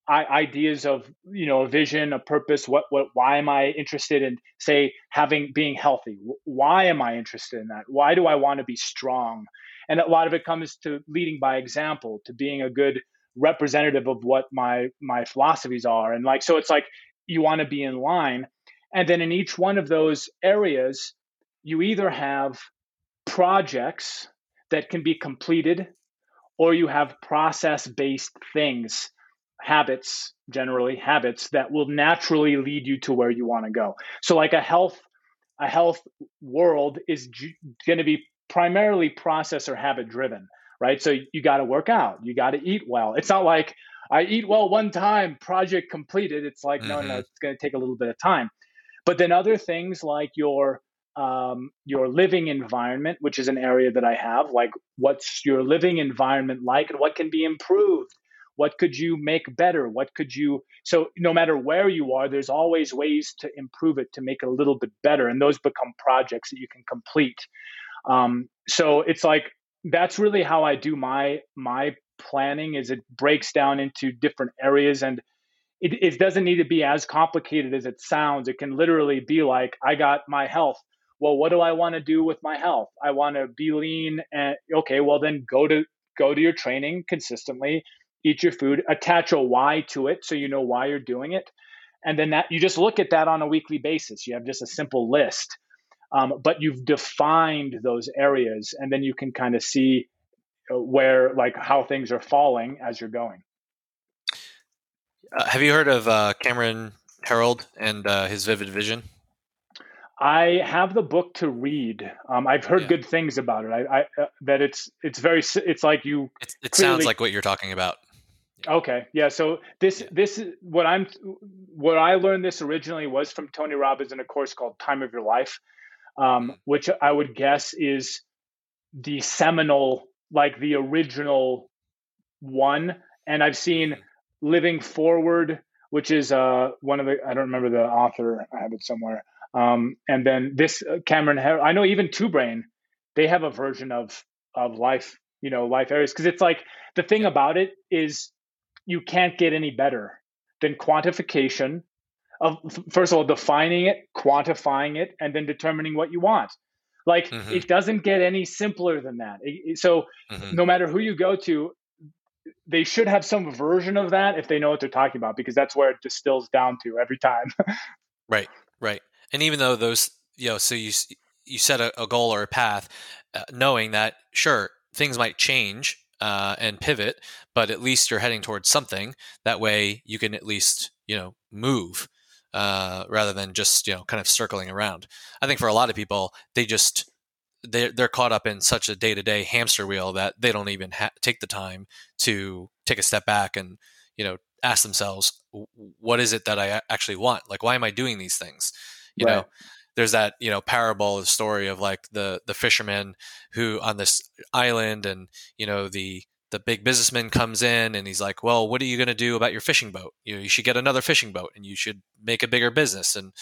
ideas of you know a vision a purpose what what why am i interested in say having being healthy? Why am i interested in that? Why do i want to be strong? And a lot of it comes to leading by example to being a good representative of what my my philosophies are. And like so it's like you want to be in line. And then in each one of those areas you either have projects that can be completed or you have process based things habits generally habits that will naturally lead you to where you want to go. So like a health a health world is g- going to be primarily process or habit driven right? So you got to work out you got to eat well. It's not like i eat well one time project completed. It's like mm-hmm. no no it's going to take a little bit of time. But then other things like your um, your living environment, which is an area that I have, like what's your living environment like and what can be improved? What could you make better? What could you, so no matter where you are, there's always ways to improve it to make it a little bit better. And those become projects that you can complete. Um, so it's like, that's really how I do my, my planning is it breaks down into different areas and it, it doesn't need to be as complicated as it sounds. It can literally be like, I got my health well what do i want to do with my health i want to be lean and okay well then go to go to your training consistently eat your food attach a why to it so you know why you're doing it and then that you just look at that on a weekly basis you have just a simple list um, but you've defined those areas and then you can kind of see uh, where like how things are falling as you're going uh, have you heard of uh, cameron Herold and uh, his vivid vision I have the book to read. Um, I've heard yeah. good things about it. I, I uh, that it's it's very it's like you. It, it clearly, sounds like what you're talking about. Okay, yeah. So this yeah. this is what I'm what I learned this originally was from Tony Robbins in a course called Time of Your Life, um, mm-hmm. which I would guess is the seminal, like the original one. And I've seen mm-hmm. Living Forward, which is uh one of the I don't remember the author. I have it somewhere um, and then this uh, Cameron, I know even Two Brain, they have a version of of life, you know, life areas because it's like the thing about it is you can't get any better than quantification of first of all defining it, quantifying it, and then determining what you want. Like mm-hmm. it doesn't get any simpler than that. So mm-hmm. no matter who you go to, they should have some version of that if they know what they're talking about because that's where it distills down to every time. right, right and even though those you know so you you set a, a goal or a path uh, knowing that sure things might change uh, and pivot but at least you're heading towards something. That way you can at least you know move uh, rather than just you know kind of circling around. I think for a lot of people they just they're, they're caught up in such a day-to-day hamster wheel that they don't even ha- take the time to take a step back and you know ask themselves what is it that i actually want? Like why am i doing these things? You right. know there's that you know parable the story of like the the fisherman who on this island and you know the the big businessman comes in and he's like well what are you going to do about your fishing boat? You know you should get another fishing boat and you should make a bigger business. And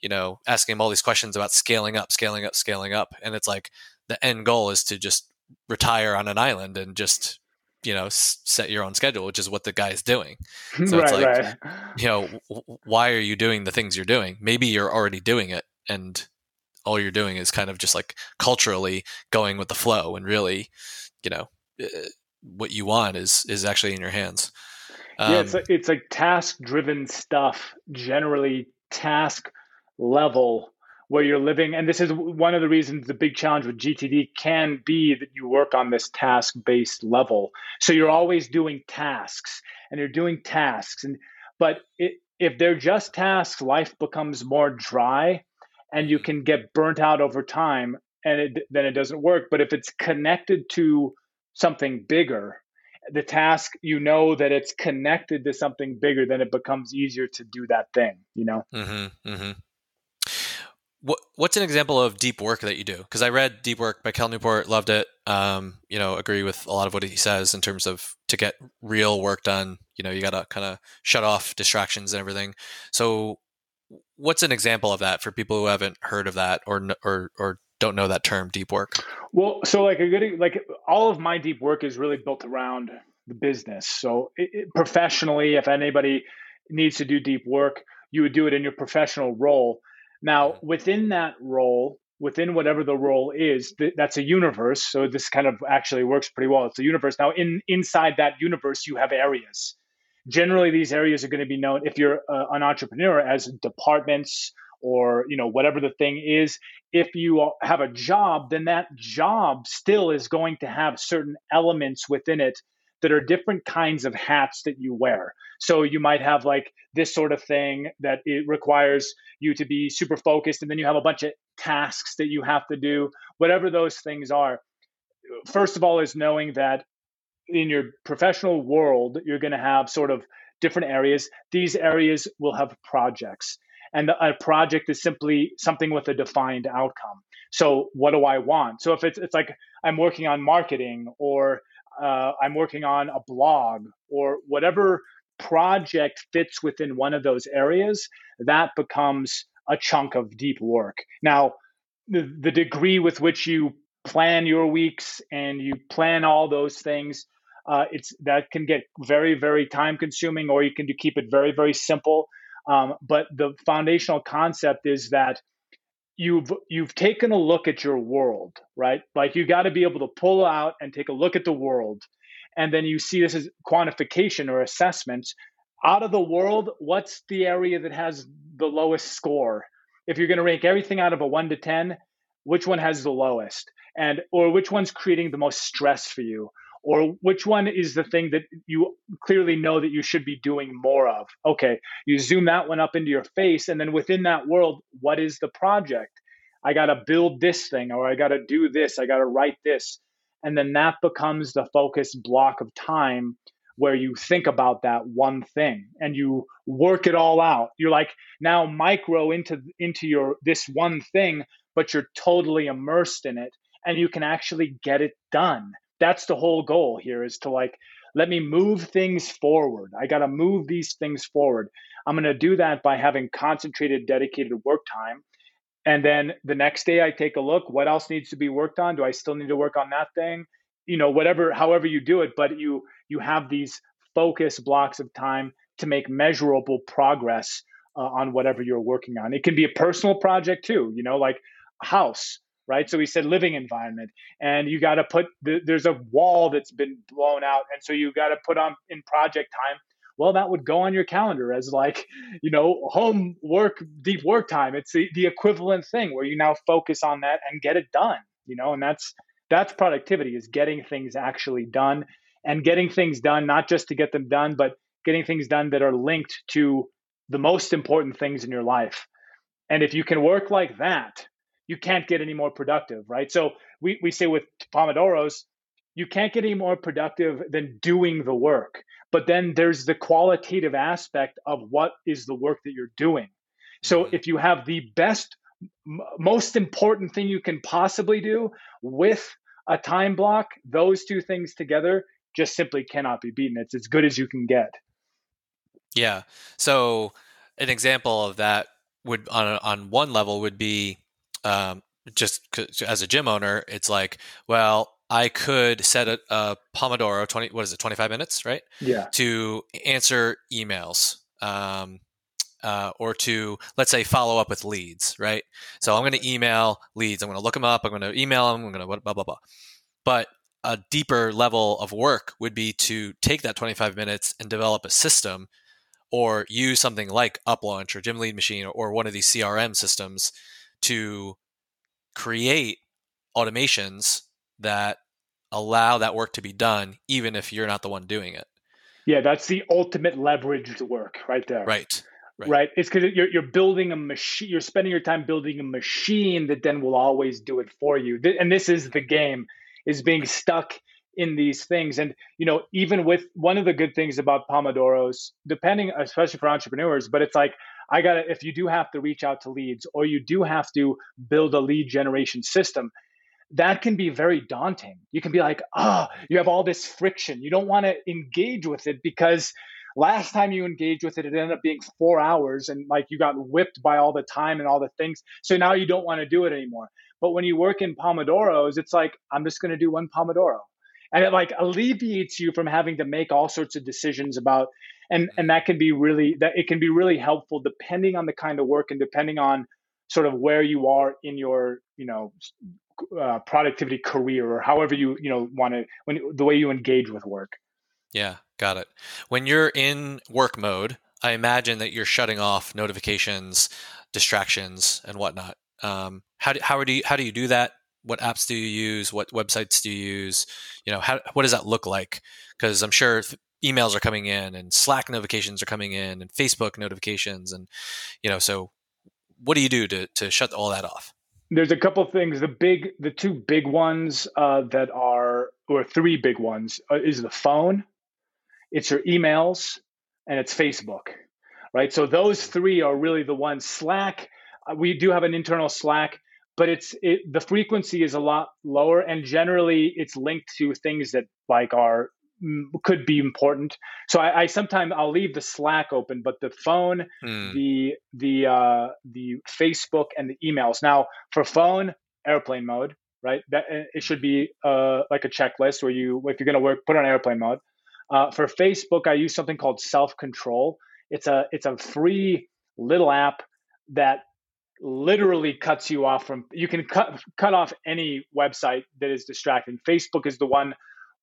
you know asking him all these questions about scaling up scaling up scaling up. And it's like the end goal is to just retire on an island and just you know set your own schedule which is what the guy is doing. So right, it's like right. you know why are you doing the things you're doing? Maybe you're already doing it and all you're doing is kind of just like culturally going with the flow and really you know uh, what you want is is actually in your hands um, yeah it's um, like, it's like task driven stuff generally task level where you're living. And this is one of the reasons the big challenge with GTD can be that you work on this task based level. So you're always doing tasks and you're doing tasks. And but it, if they're just tasks, life becomes more dry and you can get burnt out over time and it, then it doesn't work. But if it's connected to something bigger, the task you know that it's connected to something bigger then it becomes easier to do that thing you know mm-hmm, mm-hmm. What what's an example of deep work that you do? Because I read Deep Work by Cal Newport, loved it. Um, you know, agree with a lot of what he says in terms of to get real work done. You know, you got to kind of shut off distractions and everything. So, what's an example of that for people who haven't heard of that or or or don't know that term, deep work? Well, so like a good like all of my deep work is really built around the business. So it, it, professionally, if anybody needs to do deep work, you would do it in your professional role. Now, mm-hmm. within that role, within whatever the role is, th- that's a universe. So this kind of actually works pretty well. It's a universe. Now, in inside that universe, you have areas. Generally, these areas are going to be known if you're uh, an entrepreneur as departments or you know whatever the thing is if you have a job then that job still is going to have certain elements within it that are different kinds of hats that you wear. So you might have like this sort of thing that it requires you to be super focused, and then you have a bunch of tasks that you have to do, whatever those things are. First of all, is knowing that in your professional world, you're going to have sort of different areas. These areas will have projects. And a project is simply something with a defined outcome. So, what do I want? So, if it's, it's like I'm working on marketing or uh, I'm working on a blog or whatever project fits within one of those areas, that becomes a chunk of deep work. Now, the, the degree with which you plan your weeks and you plan all those things, uh, it's that can get very, very time consuming, or you can do, keep it very, very simple. Um, but the foundational concept is that you've you've taken a look at your world right? Like you got to be able to pull out and take a look at the world and then you see this as quantification or assessment. Out of the world what's the area that has the lowest score? If you're going to rank everything out of a 1 to 10 which one has the lowest? And or which one's creating the most stress for you or which one is the thing that you clearly know that you should be doing more of? Okay you zoom that one up into your face and then within that world what is the project? I got to build this thing or i got to do this i got to write this. And then that becomes the focus block of time where you think about that one thing and you work it all out. You're like now micro into into your this one thing but you're totally immersed in it and you can actually get it done that's the whole goal here is to like let me move things forward. I got to move these things forward. I'm going to do that by having concentrated dedicated work time. And then the next day i take a look what else needs to be worked on? Do i still need to work on that thing? You know whatever however you do it but you you have these focus blocks of time to make measurable progress uh, on whatever you're working on. It can be a personal project too you know like house right? So we said living environment, and you got to put the, there's a wall that's been blown out, and so you got to put on in project time. Well, that would go on your calendar as like, you know, home work, deep work time. It's the, the equivalent thing where you now focus on that and get it done. You know, and that's that's productivity is getting things actually done and getting things done not just to get them done, but getting things done that are linked to the most important things in your life. And if you can work like that, you can't get any more productive, right? So we, we say with Pomodoros, you can't get any more productive than doing the work. But then there's the qualitative aspect of what is the work that you're doing. So mm-hmm. if you have the best, m- most important thing you can possibly do with a time block, those two things together just simply cannot be beaten. It's as good as you can get. Yeah. So an example of that would on on one level would be um, just as a gym owner, it's like, well, I could set a, a, Pomodoro twenty. What is it? Twenty five minutes, right? Yeah. To answer emails, um, uh, or to let's say follow up with leads, right? So I'm going to email leads. I'm going to look them up. I'm going to email them. I'm going to blah blah blah. But a deeper level of work would be to take that 25 minutes and develop a system, or use something like UpLaunch or Gym Lead Machine or, or one of these CRM systems to create automations that allow that work to be done even if you're not the one doing it. Yeah that's the ultimate leveraged work right there. Right right, right? it's because you're, you're building a machine you're spending your time building a machine that then will always do it for you. And this is the game is being stuck in these things. And you know even with one of the good things about pomodoros depending especially for entrepreneurs but it's like I got to, if you do have to reach out to leads or you do have to build a lead generation system, that can be very daunting. You can be like, oh, you have all this friction. You don't want to engage with it because last time you engaged with it, it ended up being four hours and like you got whipped by all the time and all the things. So now you don't want to do it anymore. But when you work in Pomodoros, it's like, I'm just going to do one Pomodoro. and it like alleviates you from having to make all sorts of decisions about and and that can be really that it can be really helpful depending on the kind of work and depending on sort of where you are in your you know uh, productivity career or however you you know want to when the way you engage with work. Yeah got it. When you're in work mode i imagine that you're shutting off notifications distractions and whatnot. Um, how, do, how do you how do you do that? What apps do you use? What websites do you use? You know how, what does that look like? Because i'm sure emails are coming in and slack notifications are coming in and facebook notifications and you know so what do you do to, to shut all that off? There's a couple things. The big the two big ones uh, that are or three big ones uh, is the phone it's your emails and it's facebook right? So those three are really the ones. Slack uh, we do have an internal slack but it's it, the frequency is a lot lower and generally it's linked to things that like are could be important. So I, I sometimes I'll leave the Slack open, but the phone, mm. the the uh, the Facebook, and the emails. Now for phone, airplane mode, right? That it should be uh, like a checklist where you, if you're going to work, put on airplane mode. Uh, for Facebook, I use something called Self Control. It's a it's a free little app that literally cuts you off from you can cut cut off any website that is distracting facebook is the one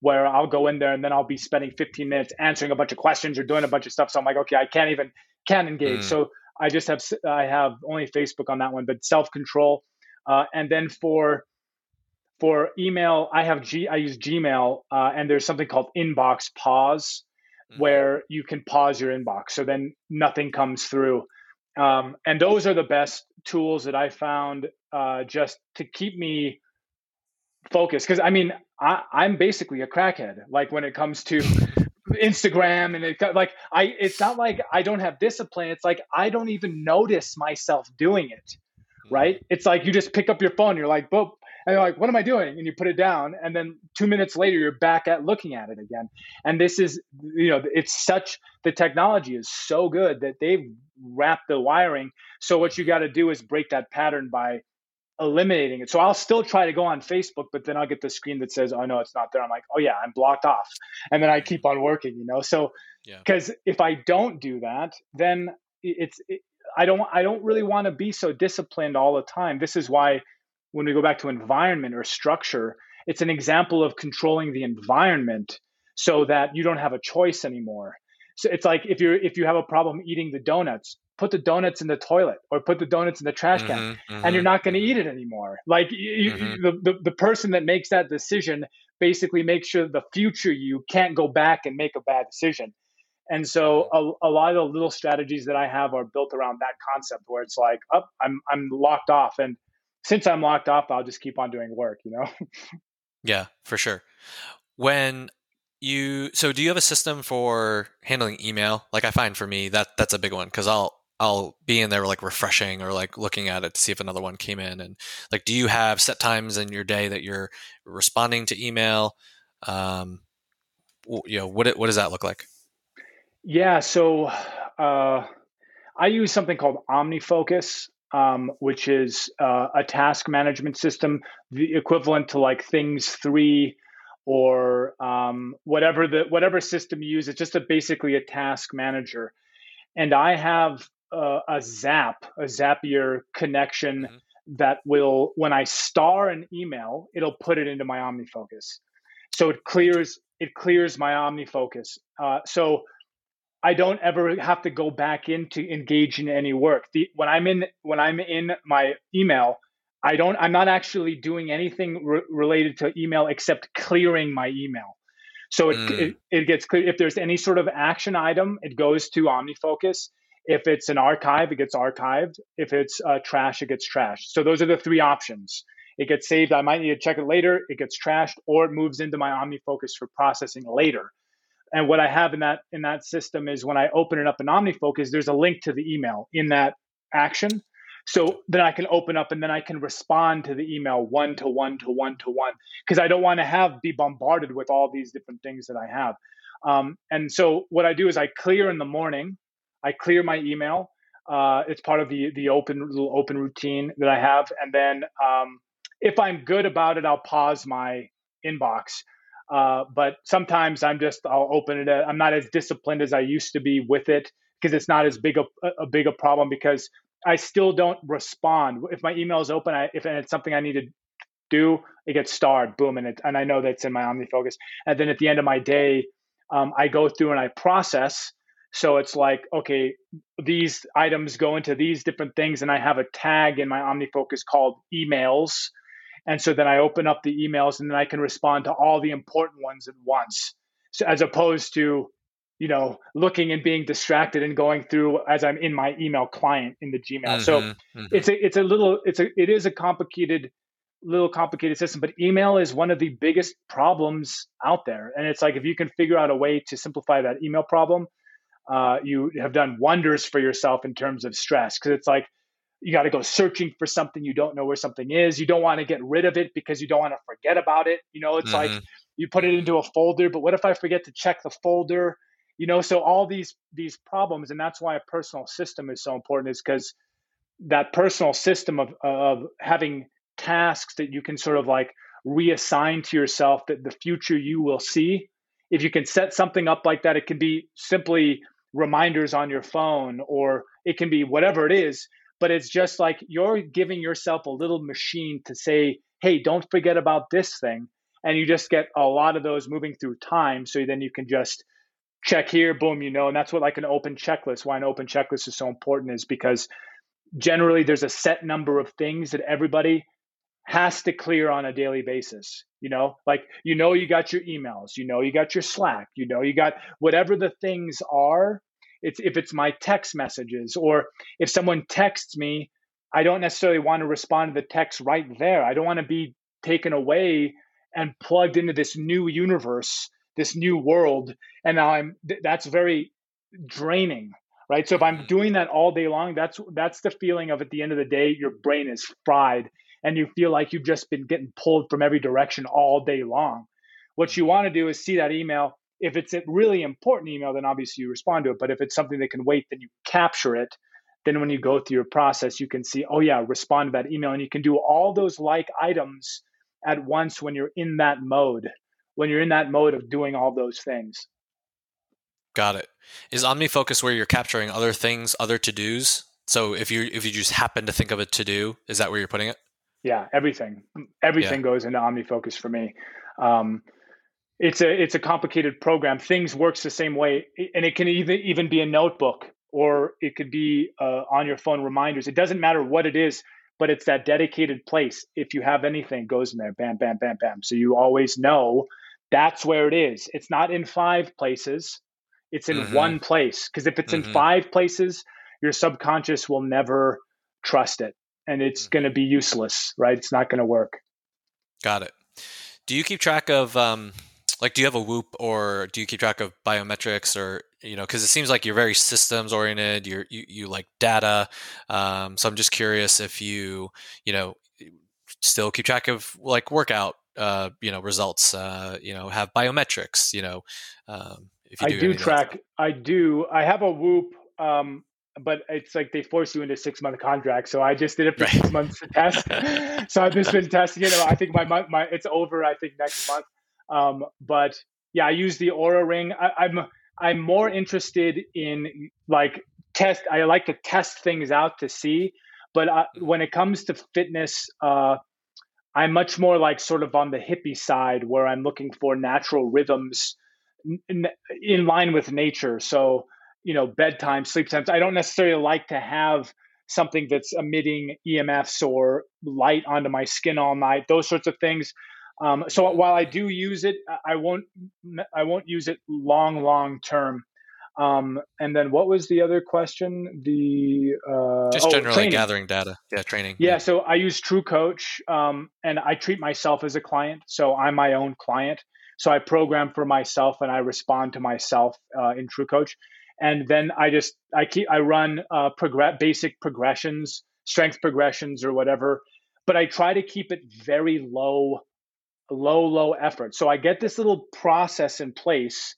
where I'll go in there and then I'll be spending 15 minutes answering a bunch of questions or doing a bunch of stuff. So I'm like, okay, I can't even can't engage. Mm. So I just have I have only Facebook on that one, but self control. Uh, and then for for email, I have G I use Gmail, uh, and there's something called inbox pause, mm. where you can pause your inbox, so then nothing comes through. Um, and those are the best tools that I found uh, just to keep me focused. Because I mean, I, I'm basically a crackhead. Like when it comes to Instagram and it like I it's not like I don't have discipline. It's like I don't even notice myself doing it. Hmm. Right? It's like you just pick up your phone, you're like, boop, and you're like, what am I doing? And you put it down, and then two minutes later you're back at looking at it again. And this is you know, it's such the technology is so good that they've wrapped the wiring. So what you got to do is break that pattern by eliminating it. So I'll still try to go on Facebook, but then I'll get the screen that says, "Oh no, it's not there." I'm like, "Oh yeah, I'm blocked off," and then I keep on working. You know, so because yeah. if I don't do that, then it's it, I don't I don't really want to be so disciplined all the time. This is why when we go back to environment or structure, it's an example of controlling the environment so that you don't have a choice anymore. So it's like if you're if you have a problem eating the donuts, put the donuts in the toilet or put the donuts in the trash can mm-hmm, mm-hmm, and you're not going to eat it anymore. Like you, mm-hmm. the, the, the person that makes that decision basically makes sure the future you can't go back and make a bad decision. And so a, a lot of the little strategies that i have are built around that concept where it's like oh, i'm i'm locked off and since i'm locked off i'll just keep on doing work you know? Yeah for sure. When you so do you have a system for handling email? Like i find for me that that's a big one because i'll I'll be in there like refreshing or like looking at it to see if another one came in. And like, do you have set times in your day that you're responding to email? Um, you know, what what does that look like? Yeah, so uh, I use something called OmniFocus, um, which is uh, a task management system, the equivalent to like Things Three or um, whatever the whatever system you use. It's just a basically a task manager and I have uh, a Zap, a Zapier connection mm-hmm. that will, when I star an email, it'll put it into my OmniFocus. So it clears it clears my OmniFocus. Uh, so I don't ever have to go back into engage in any work. The, when I'm in when I'm in my email, I don't. I'm not actually doing anything re- related to email except clearing my email. So it, mm. it, it gets clear if there's any sort of action item, it goes to OmniFocus. If it's an archive, it gets archived. If it's uh, trash, it gets trashed. So those are the three options. It gets saved. I might need to check it later. It gets trashed, or it moves into my OmniFocus for processing later. And what I have in that in that system is when I open it up in OmniFocus, there's a link to the email in that action. So then I can open up and then I can respond to the email one to one to one to one because I don't want to have be bombarded with all these different things that I have. Um, and so what I do is I clear in the morning I clear my email. Uh, it's part of the the open little open routine that I have, and then um, if I'm good about it, I'll pause my inbox. Uh, but sometimes I'm just I'll open it. I'm not as disciplined as I used to be with it because it's not as big a, a big a problem because I still don't respond. If my email is open, I, if it's something I need to do, it gets starred, boom, and it, and I know that's in my OmniFocus. And then at the end of my day, um, I go through and I process. So it's like, okay, these items go into these different things, and I have a tag in my OmniFocus called emails. And so then I open up the emails, and then I can respond to all the important ones at once. So as opposed to you know, looking and being distracted and going through as I'm in my email client in the Gmail. Mm-hmm, so mm-hmm. it's a it's a little it's a it is a complicated little complicated system, but email is one of the biggest problems out there. And it's like if you can figure out a way to simplify that email problem, uh, you have done wonders for yourself in terms of stress. Because it's like you got to go searching for something you don't know where something is. You don't want to get rid of it because you don't want to forget about it. You know, it's mm-hmm. like you put it into a folder, but what if I forget to check the folder? you know so all these these problems and that's why a personal system is so important is because that personal system of of having tasks that you can sort of like reassign to yourself that the future you will see if you can set something up like that it can be simply reminders on your phone or it can be whatever it is but it's just like you're giving yourself a little machine to say hey don't forget about this thing and you just get a lot of those moving through time so then you can just check here, boom, you know, and that's what like an open checklist. Why an open checklist is so important is because generally there's a set number of things that everybody has to clear on a daily basis. You know, like you know you got your emails, you know you got your Slack, you know you got whatever the things are. It's if it's my text messages or if someone texts me, I don't necessarily want to respond to the text right there. I don't want to be taken away and plugged into this new universe this new world and now i'm that's very draining right so if i'm mm-hmm. doing that all day long that's that's the feeling of at the end of the day your brain is fried and you feel like you've just been getting pulled from every direction all day long what you want to do is see that email if it's a really important email then obviously you respond to it but if it's something that can wait then you capture it then when you go through your process you can see oh yeah respond to that email and you can do all those like items at once when you're in that mode when you're in that mode of doing all those things. Got it. Is OmniFocus where you're capturing other things, other to dos? So if you if you just happen to think of a to do, is that where you're putting it? Yeah, everything. Everything yeah. goes into OmniFocus for me. Um, it's a it's a complicated program. Things works the same way, and it can even even be a notebook or it could be uh, on your phone reminders. It doesn't matter what it is, but it's that dedicated place. If you have anything, goes in there. Bam, bam, bam, bam. So you always know that's where it is. It's not in five places, it's in mm-hmm. one place. Because if it's mm-hmm. in five places, your subconscious will never trust it and it's mm-hmm. going to be useless, right? It's not going to work. Got it. Do you keep track of, um, like, do you have a Whoop or do you keep track of biometrics or, you know, because it seems like you're very systems oriented, you're, you, you like data. Um, so I'm just curious if you, you know, still keep track of like workout uh, you know results uh, you know have biometrics you know um, if you do I do track I do I have a whoop um, but it's like they force you into six month contracts so I just did it for right. six months to test so I've just been testing it I think my my it's over I think next month um, but yeah I use the Oura ring I, I'm I'm more interested in like test I like to test things out to see but uh, mm-hmm. when it comes to fitness uh, I'm much more like sort of on the hippie side where I'm looking for natural rhythms in, in line with nature. So, you know, bedtime, sleep times. I don't necessarily like to have something that's emitting EMFs or light onto my skin all night, those sorts of things. Um, so while I do use it, I won't I won't use it long long term. Um, and then what was the other question? The uh, just oh, generally training. gathering data. Yeah, training. Yeah, yeah. so I use TrueCoach, um, and I treat myself as a client. So I'm my own client. So I program for myself, and I respond to myself uh, in TrueCoach. And then I just I keep I run uh, progress basic progressions, strength progressions, or whatever. But I try to keep it very low, low, low effort. So I get this little process in place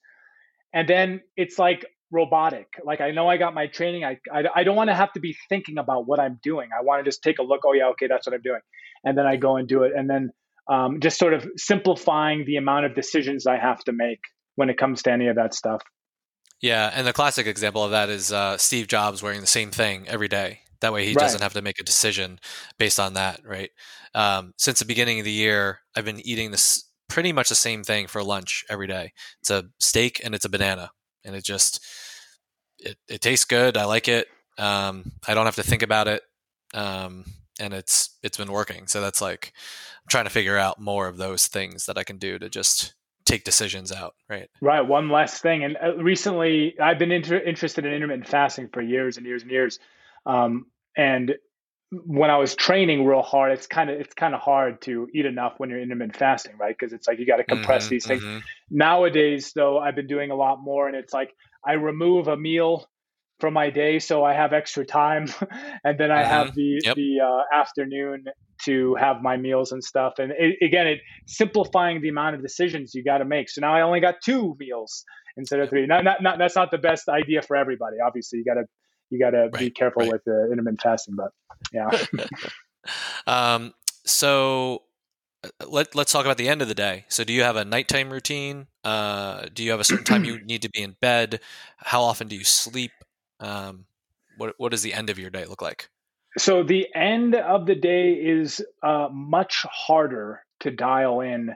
and then it's like robotic like i know i got my training i i, I don't want to have to be thinking about what i'm doing i want to just take a look oh yeah okay that's what i'm doing and then i go and do it and then um, just sort of simplifying the amount of decisions I have to make when it comes to any of that stuff. Yeah, and the classic example of that is uh, Steve Jobs wearing the same thing every day. That way, he right. doesn't have to make a decision based on that, right? Um, since the beginning of the year, I've been eating this pretty much the same thing for lunch every day. It's a steak and it's a banana, and it just it, it tastes good. I like it. Um, I don't have to think about it, um, and it's it's been working. So that's like I'm trying to figure out more of those things that I can do to just take decisions out. Right. Right. One last thing, and uh, recently I've been inter- interested in intermittent fasting for years and years and years, um, and when I was training real hard, it's kind of it's kind of hard to eat enough when you're intermittent fasting, right? Because it's like you got to compress mm-hmm, these things. Mm-hmm. Nowadays, though, I've been doing a lot more, and it's like I remove a meal from my day so I have extra time, and then I mm-hmm. have the yep. the uh, afternoon to have my meals and stuff. And it, again, it simplifying the amount of decisions you got to make. So now I only got two meals instead of three. Not, not, not, that's not the best idea for everybody. Obviously, you got to you got to right, be careful right. with the intermittent fasting. But yeah. um, so uh, let, let's talk about the end of the day. So, do you have a nighttime routine? Uh, do you have a certain time you need to be in bed? How often do you sleep? Um, what what does the end of your day look like? So the end of the day is uh, much harder to dial in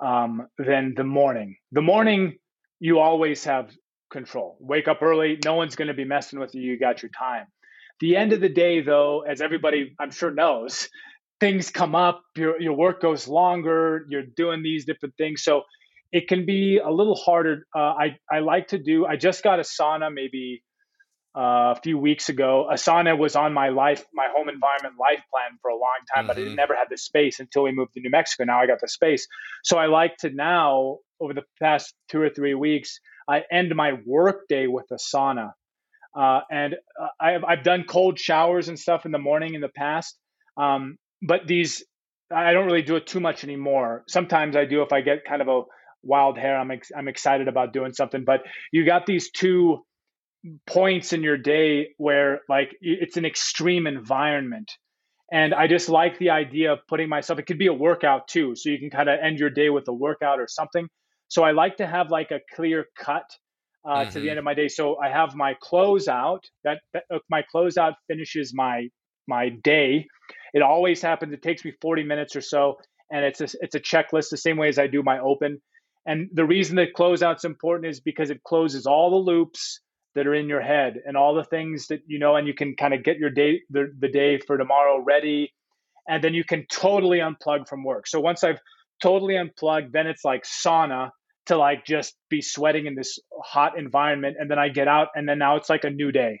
um, than the morning. The morning, you always have control. Wake up early. No one's going to be messing with you. You got your time. The end of the day, though, as everybody I'm sure knows, things come up. Your your work goes longer. You're doing these different things, so it can be a little harder. Uh, I I like to do. I just got a sauna maybe uh, a few weeks ago. A sauna was on my life, my home environment life plan for a long time, mm-hmm. but I mm-hmm. never had the space until we moved to New Mexico. Now I got the space, so I like to now over the past two or three weeks I end my workday with a sauna. Uh, and uh, I've, I've done cold showers and stuff in the morning in the past. Um, but these, I don't really do it too much anymore. Sometimes I do if I get kind of a wild hair, I'm, ex- I'm excited about doing something. But you got these two points in your day where like it's an extreme environment. And I just like the idea of putting myself, it could be a workout too. So you can kind of end your day with a workout or something. So I like to have like a clear cut uh, mm-hmm. to the mm-hmm. end of my day. So I have my closeout. That, that uh, my closeout finishes my my day. It always happens. It takes me 40 minutes or so, and it's a, it's a checklist the same way as I do my open. And the reason that closeout's important is because it closes all the loops that are in your head and all the things that you know, and you can kind of get your day the, the day for tomorrow ready, and then you can totally unplug from work. So once I've totally unplugged. Then it's like sauna to like just be sweating in this hot environment. And then I get out and then now it's like a new day.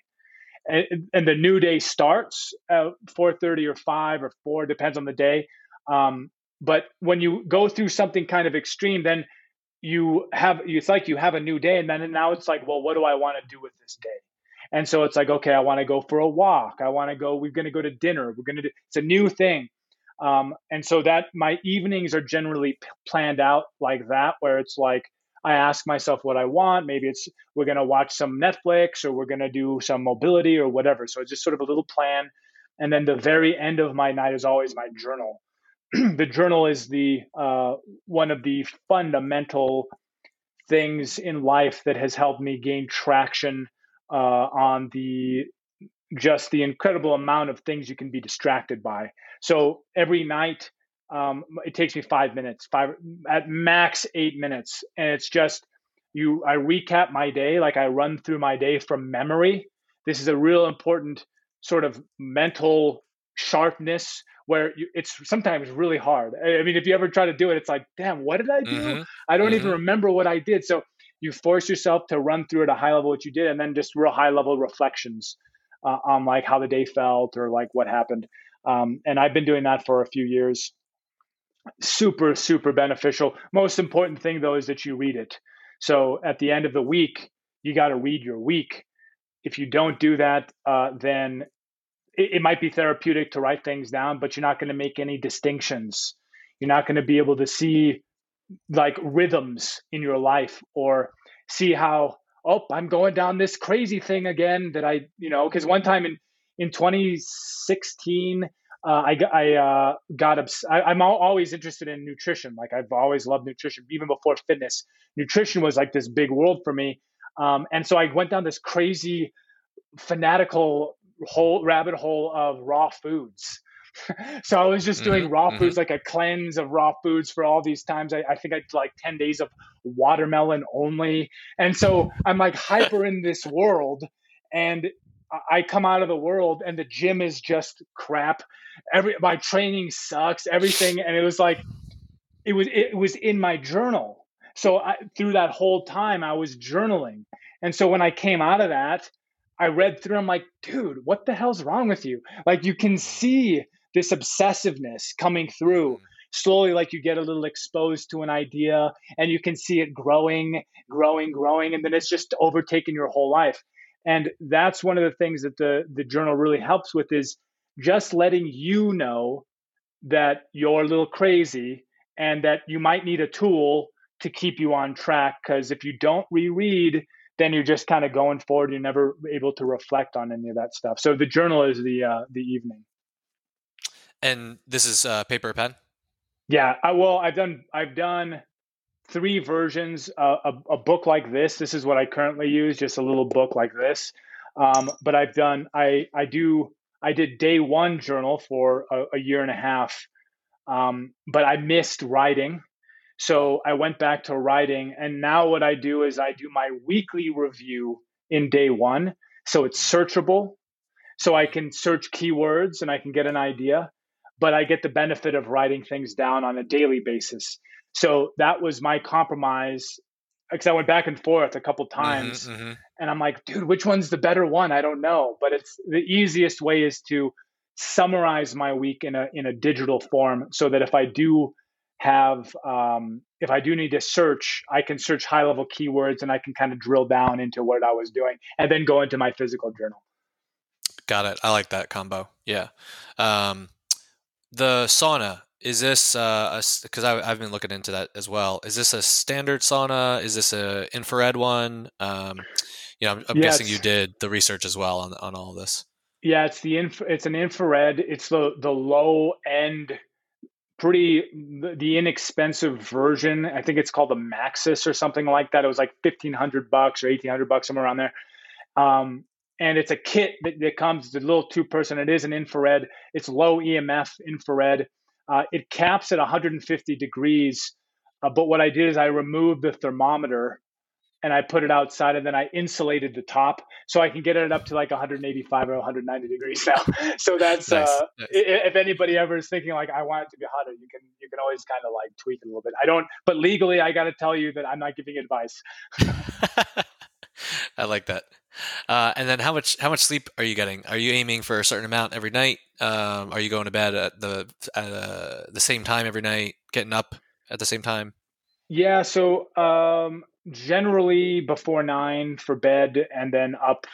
And, and the new day starts at 4.30 or 5 or 4, depends on the day. Um, but when you go through something kind of extreme, then you have, it's like you have a new day. And then now it's like, well, what do I want to do with this day? And so it's like, okay, I want to go for a walk. I want to go, we're going to go to dinner. We're going to do, it's a new thing. Um, and so that my evenings are generally p- planned out like that, where it's like I ask myself what I want. Maybe it's we're going to watch some Netflix or we're going to do some mobility or whatever. So it's just sort of a little plan. And then the very end of my night is always my journal. the journal is the uh, one of the fundamental things in life that has helped me gain traction uh, on the just the incredible amount of things you can be distracted by. So every night, um, it takes me five minutes, five at max eight minutes, and it's just you. I recap my day, like I run through my day from memory. This is a real important sort of mental sharpness where you, it's sometimes really hard. I mean, if you ever try to do it, it's like, damn, what did I do? Mm-hmm. I don't mm-hmm. even remember what I did. So you force yourself to run through at a high level what you did, and then just real high level reflections uh, on like how the day felt or like what happened. Um, and I've been doing that for a few years. Super, super beneficial. Most important thing though is that you read it. So at the end of the week, you got to read your week. If you don't do that, uh, then it, it might be therapeutic to write things down, but you're not going to make any distinctions. You're not going to be able to see like rhythms in your life or see how oh, I'm going down this crazy thing again that I, you know, because one time in in 2016, uh, I, I uh, got obs- I, am always interested in nutrition. Like I've always loved nutrition, even before fitness. Nutrition was like this big world for me, um, and so I went down this crazy, fanatical hole rabbit hole of raw foods. so I was just doing mm-hmm, raw mm-hmm. foods, like a cleanse of raw foods for all these times. I, I think I did like 10 days of watermelon only. And so I'm like hyper in this world. And I come out of the world and the gym is just crap. Every my training sucks, everything, and it was like it was it was in my journal. So I, through that whole time, I was journaling, and so when I came out of that, I read through. I'm like, dude, what the hell's wrong with you? Like you can see this obsessiveness coming through mm. slowly like you get a little exposed to an idea and you can see it growing growing growing and then it's just overtaken your whole life and that's one of the things that the, the journal really helps with is just letting you know that you're a little crazy and that you might need a tool to keep you on track. Because if you don't reread, then you're just kind of going forward. You're never able to reflect on any of that stuff. So the journal is the uh, the evening. And this is uh, paper pen. Yeah, I well, I've done I've done three versions. Uh, a, a, book like this. This is what I currently use, just a little book like this. Um, but I've done. I I do. I did day one journal for a, a year and a half, um, but I missed writing. So I went back to writing, and now what I do is I do my weekly review in day one. So it's searchable. So I can search keywords and I can get an idea, but I get the benefit of writing things down on a daily basis. So that was my compromise because I went back and forth a couple mm-hmm, times, mm-hmm, mm-hmm. and I'm like, dude, which one's the better one? I don't know, but it's the easiest way is to summarize my week in a in a digital form, so that if I do have um, if I do need to search, I can search high level keywords and I can kind of drill down into what I was doing, and then go into my physical journal. Got it. I like that combo. Yeah. Um, the sauna is this uh because I've been looking into that as well is this a standard sauna is this a infrared one um you know i'm, I'm guessing you did the research as well on on all this yeah it's the inf- it's an infrared it's the the low end pretty the, inexpensive version i think it's called the Maxxus or something like that. It was like 1500 bucks or 1800 bucks somewhere around there. Um and it's a kit that, that comes it's a little two person it is an infrared. It's low emf infrared. Uh, it caps at 150 degrees, uh, but what I did is I removed the thermometer and I put it outside, and then I insulated the top so I can get it up to like 185 or 190 degrees now. so that's nice, uh, nice. if anybody ever is thinking like I want it to be hotter, you can you can always kind of like tweak it a little bit. I don't, but legally, I got to tell you that I'm not giving advice. I like that. Uh, and then how much how much sleep are you getting? Are you aiming for a certain amount every night? Um, are you going to bed at the at uh, the same time every night? Getting up at the same time? Yeah. So um, generally before nine for bed, and then up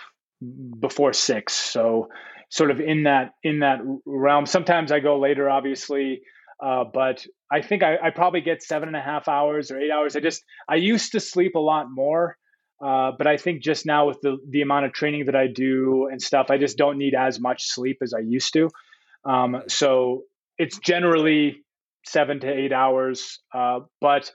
before six. So sort of in that in that realm. Sometimes I go later, obviously. Uh, but I think I, I, probably get seven and a half hours or eight hours. I just I used to sleep a lot more, uh, but I think just now with the the amount of training that I do and stuff, I just don't need as much sleep as I used to. Um, so it's generally seven to eight hours. Uh, but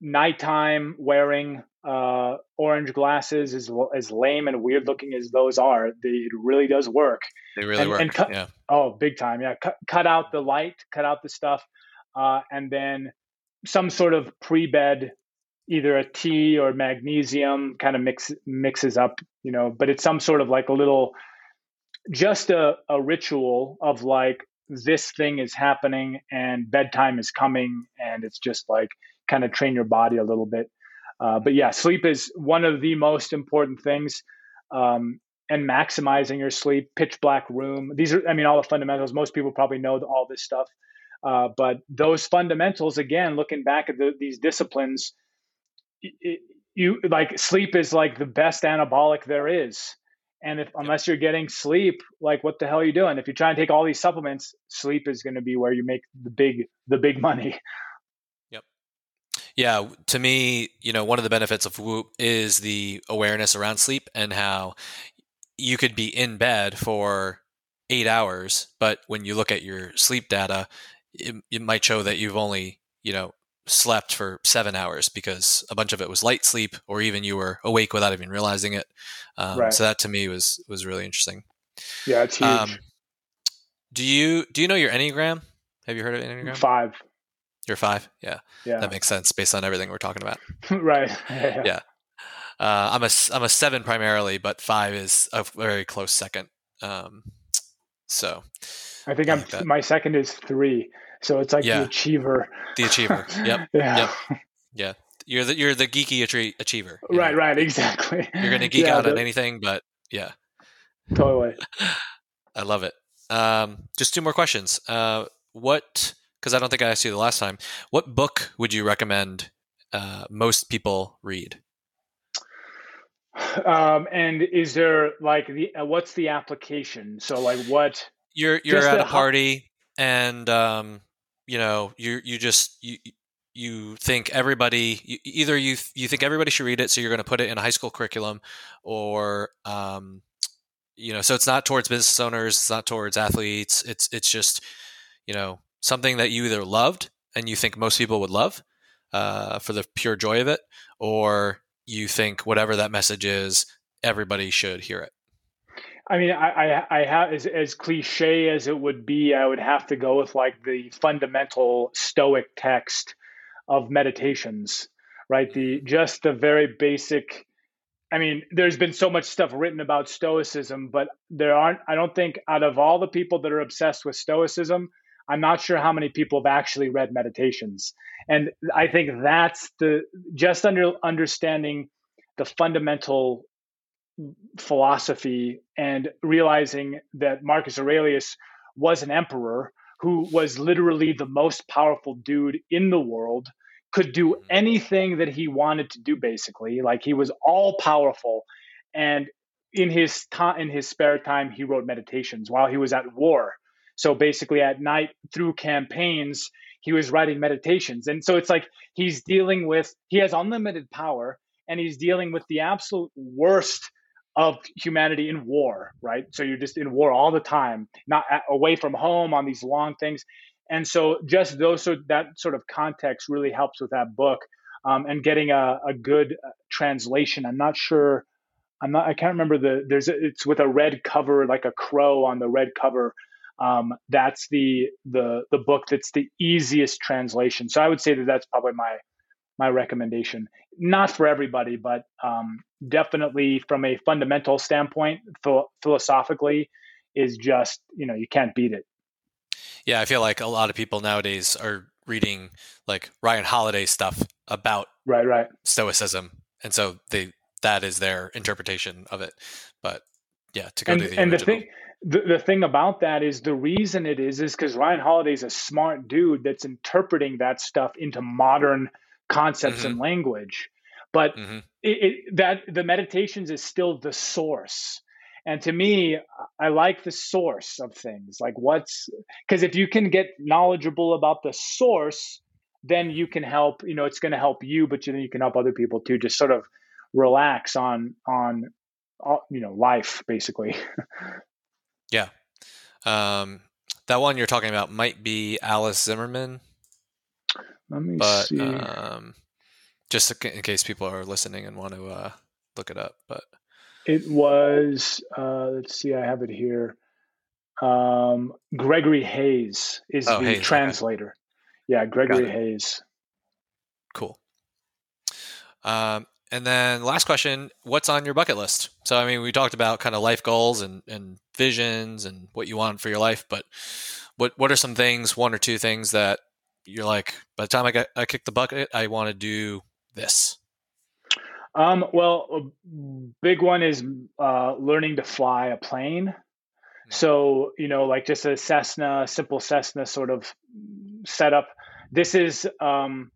nighttime wearing uh, orange glasses, as as lame and weird looking as those are, they, it really does work. They really and, work. And cut, yeah. Oh, big time. Yeah. Cut, cut out the light, cut out the stuff, uh, and then some sort of pre bed either a tea or magnesium kind of mix mixes up, you know, but it's some sort of like a little just a, a ritual of like this thing is happening and bedtime is coming and it's just like kind of train your body a little bit. Uh, but yeah, sleep is one of the most important things. Um, and maximizing your sleep, pitch black room. These are, I mean, all the fundamentals. Most people probably know all this stuff. Uh, but those fundamentals, again, looking back at the, these disciplines, it, you like sleep is like the best anabolic there is and if unless you're getting sleep like what the hell are you doing if you try and take all these supplements sleep is going to be where you make the big the big money yeah to me you know one of the benefits of whoop is the awareness around sleep and how you could be in bed for eight hours, but when you look at your sleep data, it, it might show that you've only, you know, slept for seven hours because a bunch of it was light sleep, or even you were awake without even realizing it. Um, right. So that to me was was really interesting. Yeah, it's huge. Um, do you do you know your enneagram? Have you heard of enneagram? Five. You're five. Yeah. Yeah. That makes sense based on everything we're talking about. right. yeah. yeah. Uh, I'm a I'm a seven primarily, but five is a very close second. Um, so I think I am like my second is three. So it's like yeah. the achiever. The achiever. Yep. yeah. Yep. Yeah. You're the you're the geeky achiever. Right. Know? Right. Exactly. You're gonna geek yeah, out the, on anything, but yeah. Totally. I love it. Um, just two more questions. Uh, what? Because I don't think I asked you the last time. What book would you recommend uh, most people read? Um, and is there like the uh, what's the application? So like what? You're you're at a party and um, you know you you just you you think everybody you, either you you think everybody should read it, so you're going to put it in a high school curriculum, or um, you know, so it's not towards business owners, it's not towards athletes. It's it's just you know something that you either loved and you think most people would love uh, for the pure joy of it, or you think whatever that message is, everybody should hear it. I mean, I, I, I have as, as cliche as it would be, I would have to go with like the fundamental Stoic text of meditations, right? The just the very basic. I mean, there's been so much stuff written about Stoicism, but there aren't. I don't think out of all the people that are obsessed with Stoicism, I'm not sure how many people have actually read Meditations, and I think that's the just under understanding the fundamental philosophy and realizing that Marcus Aurelius was an emperor who was literally the most powerful dude in the world, could do mm-hmm. anything that he wanted to do, basically. Like he was all powerful. And in his time in his spare time, he wrote meditations while he was at war. So basically at night through campaigns, he was writing meditations. And so it's like he's dealing with he has unlimited power and he's dealing with the absolute worst of humanity in war, right? So you're just in war all the time, not away from home on these long things. And so just those so that sort of context really helps with that book um, and getting a, a good uh, translation. I'm not sure. I'm not. I can't remember the. There's. A, it's with a red cover, like a crow on the red cover. Um, that's the the the book that's the easiest translation. So I would say that that's probably my my recommendation. Not for everybody, but um, definitely from a fundamental standpoint, ph- philosophically, is just you know you can't beat it. Yeah, I feel like a lot of people nowadays are reading like Ryan Holiday stuff about right, right, Stoicism, and so they that is their interpretation of it. But yeah, to go and, to the and original. the thing the, the thing about that is the reason it is is because Ryan Holiday is a smart dude that's interpreting that stuff into modern concepts mm-hmm. and language but mm-hmm. it, it, that the meditations is still the source and to me i like the source of things like what's because if you can get knowledgeable about the source then you can help you know it's going to help you but you, then you can help other people too just sort of relax on on you know life basically yeah um that one you're talking about might be alice zimmerman let me but, see. Um, just in case people are listening and want to uh, look it up, but it was. Uh, let's see. I have it here. Um, Gregory Hays is oh, the Hays, translator. Okay. Yeah, Gregory Hays. Cool. Um, and then last question: What's on your bucket list? So, I mean, we talked about kind of life goals and and visions and what you want for your life, but what what are some things, one or two things that you're like, by the time I get I kick the bucket, I want to do this? Um, well, a big one is uh, learning to fly a plane. Hmm. So you know, like just a Cessna, simple Cessna sort of setup. This is um,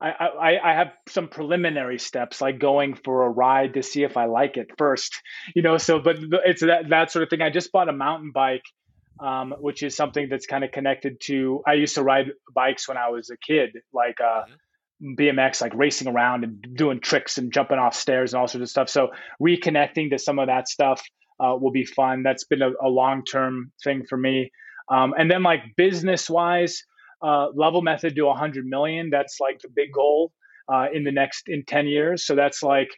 I, I, I have some preliminary steps like going for a ride to see if I like it first, you know. So, but it's that that sort of thing. I just bought a mountain bike um, which is something that's kind of connected to. I used to ride bikes when I was a kid, like uh, mm-hmm. BMX, like racing around and doing tricks and jumping off stairs and all sorts of stuff. So reconnecting to some of that stuff uh, will be fun. That's been a, a long term thing for me. Um, and then like business wise, uh, level method to 100 million. That's like the big goal uh, in the next in 10 years. So that's like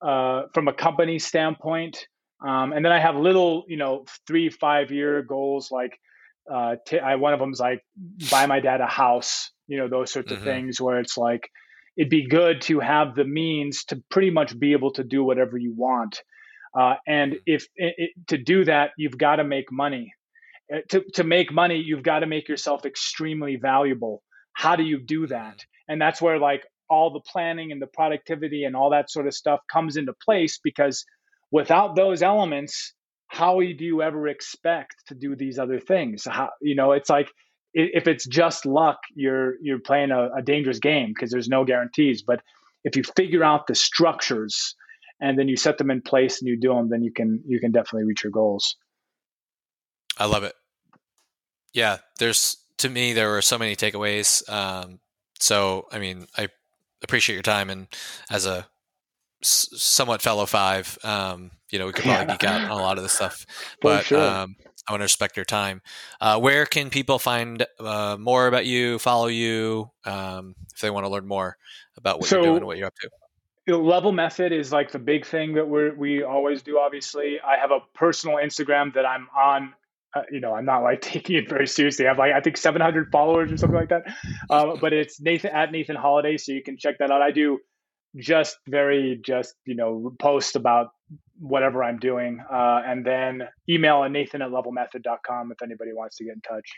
uh, from a company standpoint. Um, and then I have little, you know, three five year goals like uh, t- I, one of them is like buy my dad a house, you know, those sorts mm-hmm. of things where it's like it'd be good to have the means to pretty much be able to do whatever you want. Uh, and if it, it, to do that, you've got to make money. Uh, to, to make money, you've got to make yourself extremely valuable. How do you do that? And that's where like all the planning and the productivity and all that sort of stuff comes into place because without those elements, how do you ever expect to do these other things? How, you know, it's like if it's just luck, you're you're playing a, a dangerous game because there's no guarantees. But if you figure out the structures and then you set them in place and you do them, then you can you can definitely reach your goals. I love it. Yeah, there's to me there were so many takeaways. Um, so I mean, I appreciate your time and as a somewhat fellow five. Um, you know, we could probably geek out on a lot of this stuff, but sure. um, I want to respect your time. Uh, where can people find uh, more about you, follow you, um, if they want to learn more about what so, you're doing and what you're up to? The level method is like the big thing that we we always do. Obviously, I have a personal Instagram that I'm on. You know, I'm not like taking it very seriously. I have like I think 700 followers or something like that. Uh, but it's Nathan at Nathan Holiday, so you can check that out. I do just very just you know post about whatever i'm doing uh, and then email at nathan at levelmethod.com if anybody wants to get in touch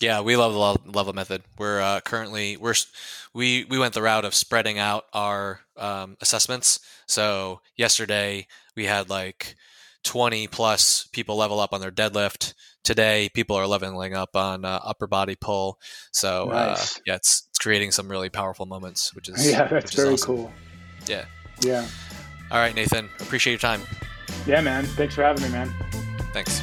yeah we love the level method we're uh, currently we're we we went the route of spreading out our um, assessments so yesterday we had like 20 plus people level up on their deadlift. Today people are leveling up on uh, upper body pull. So uh, nice. uh, yeah it's, it's creating some really powerful moments which is yeah that's very awesome. cool. Yeah. Yeah. All right nathan appreciate your time. Yeah man. Thanks for having me man. Thanks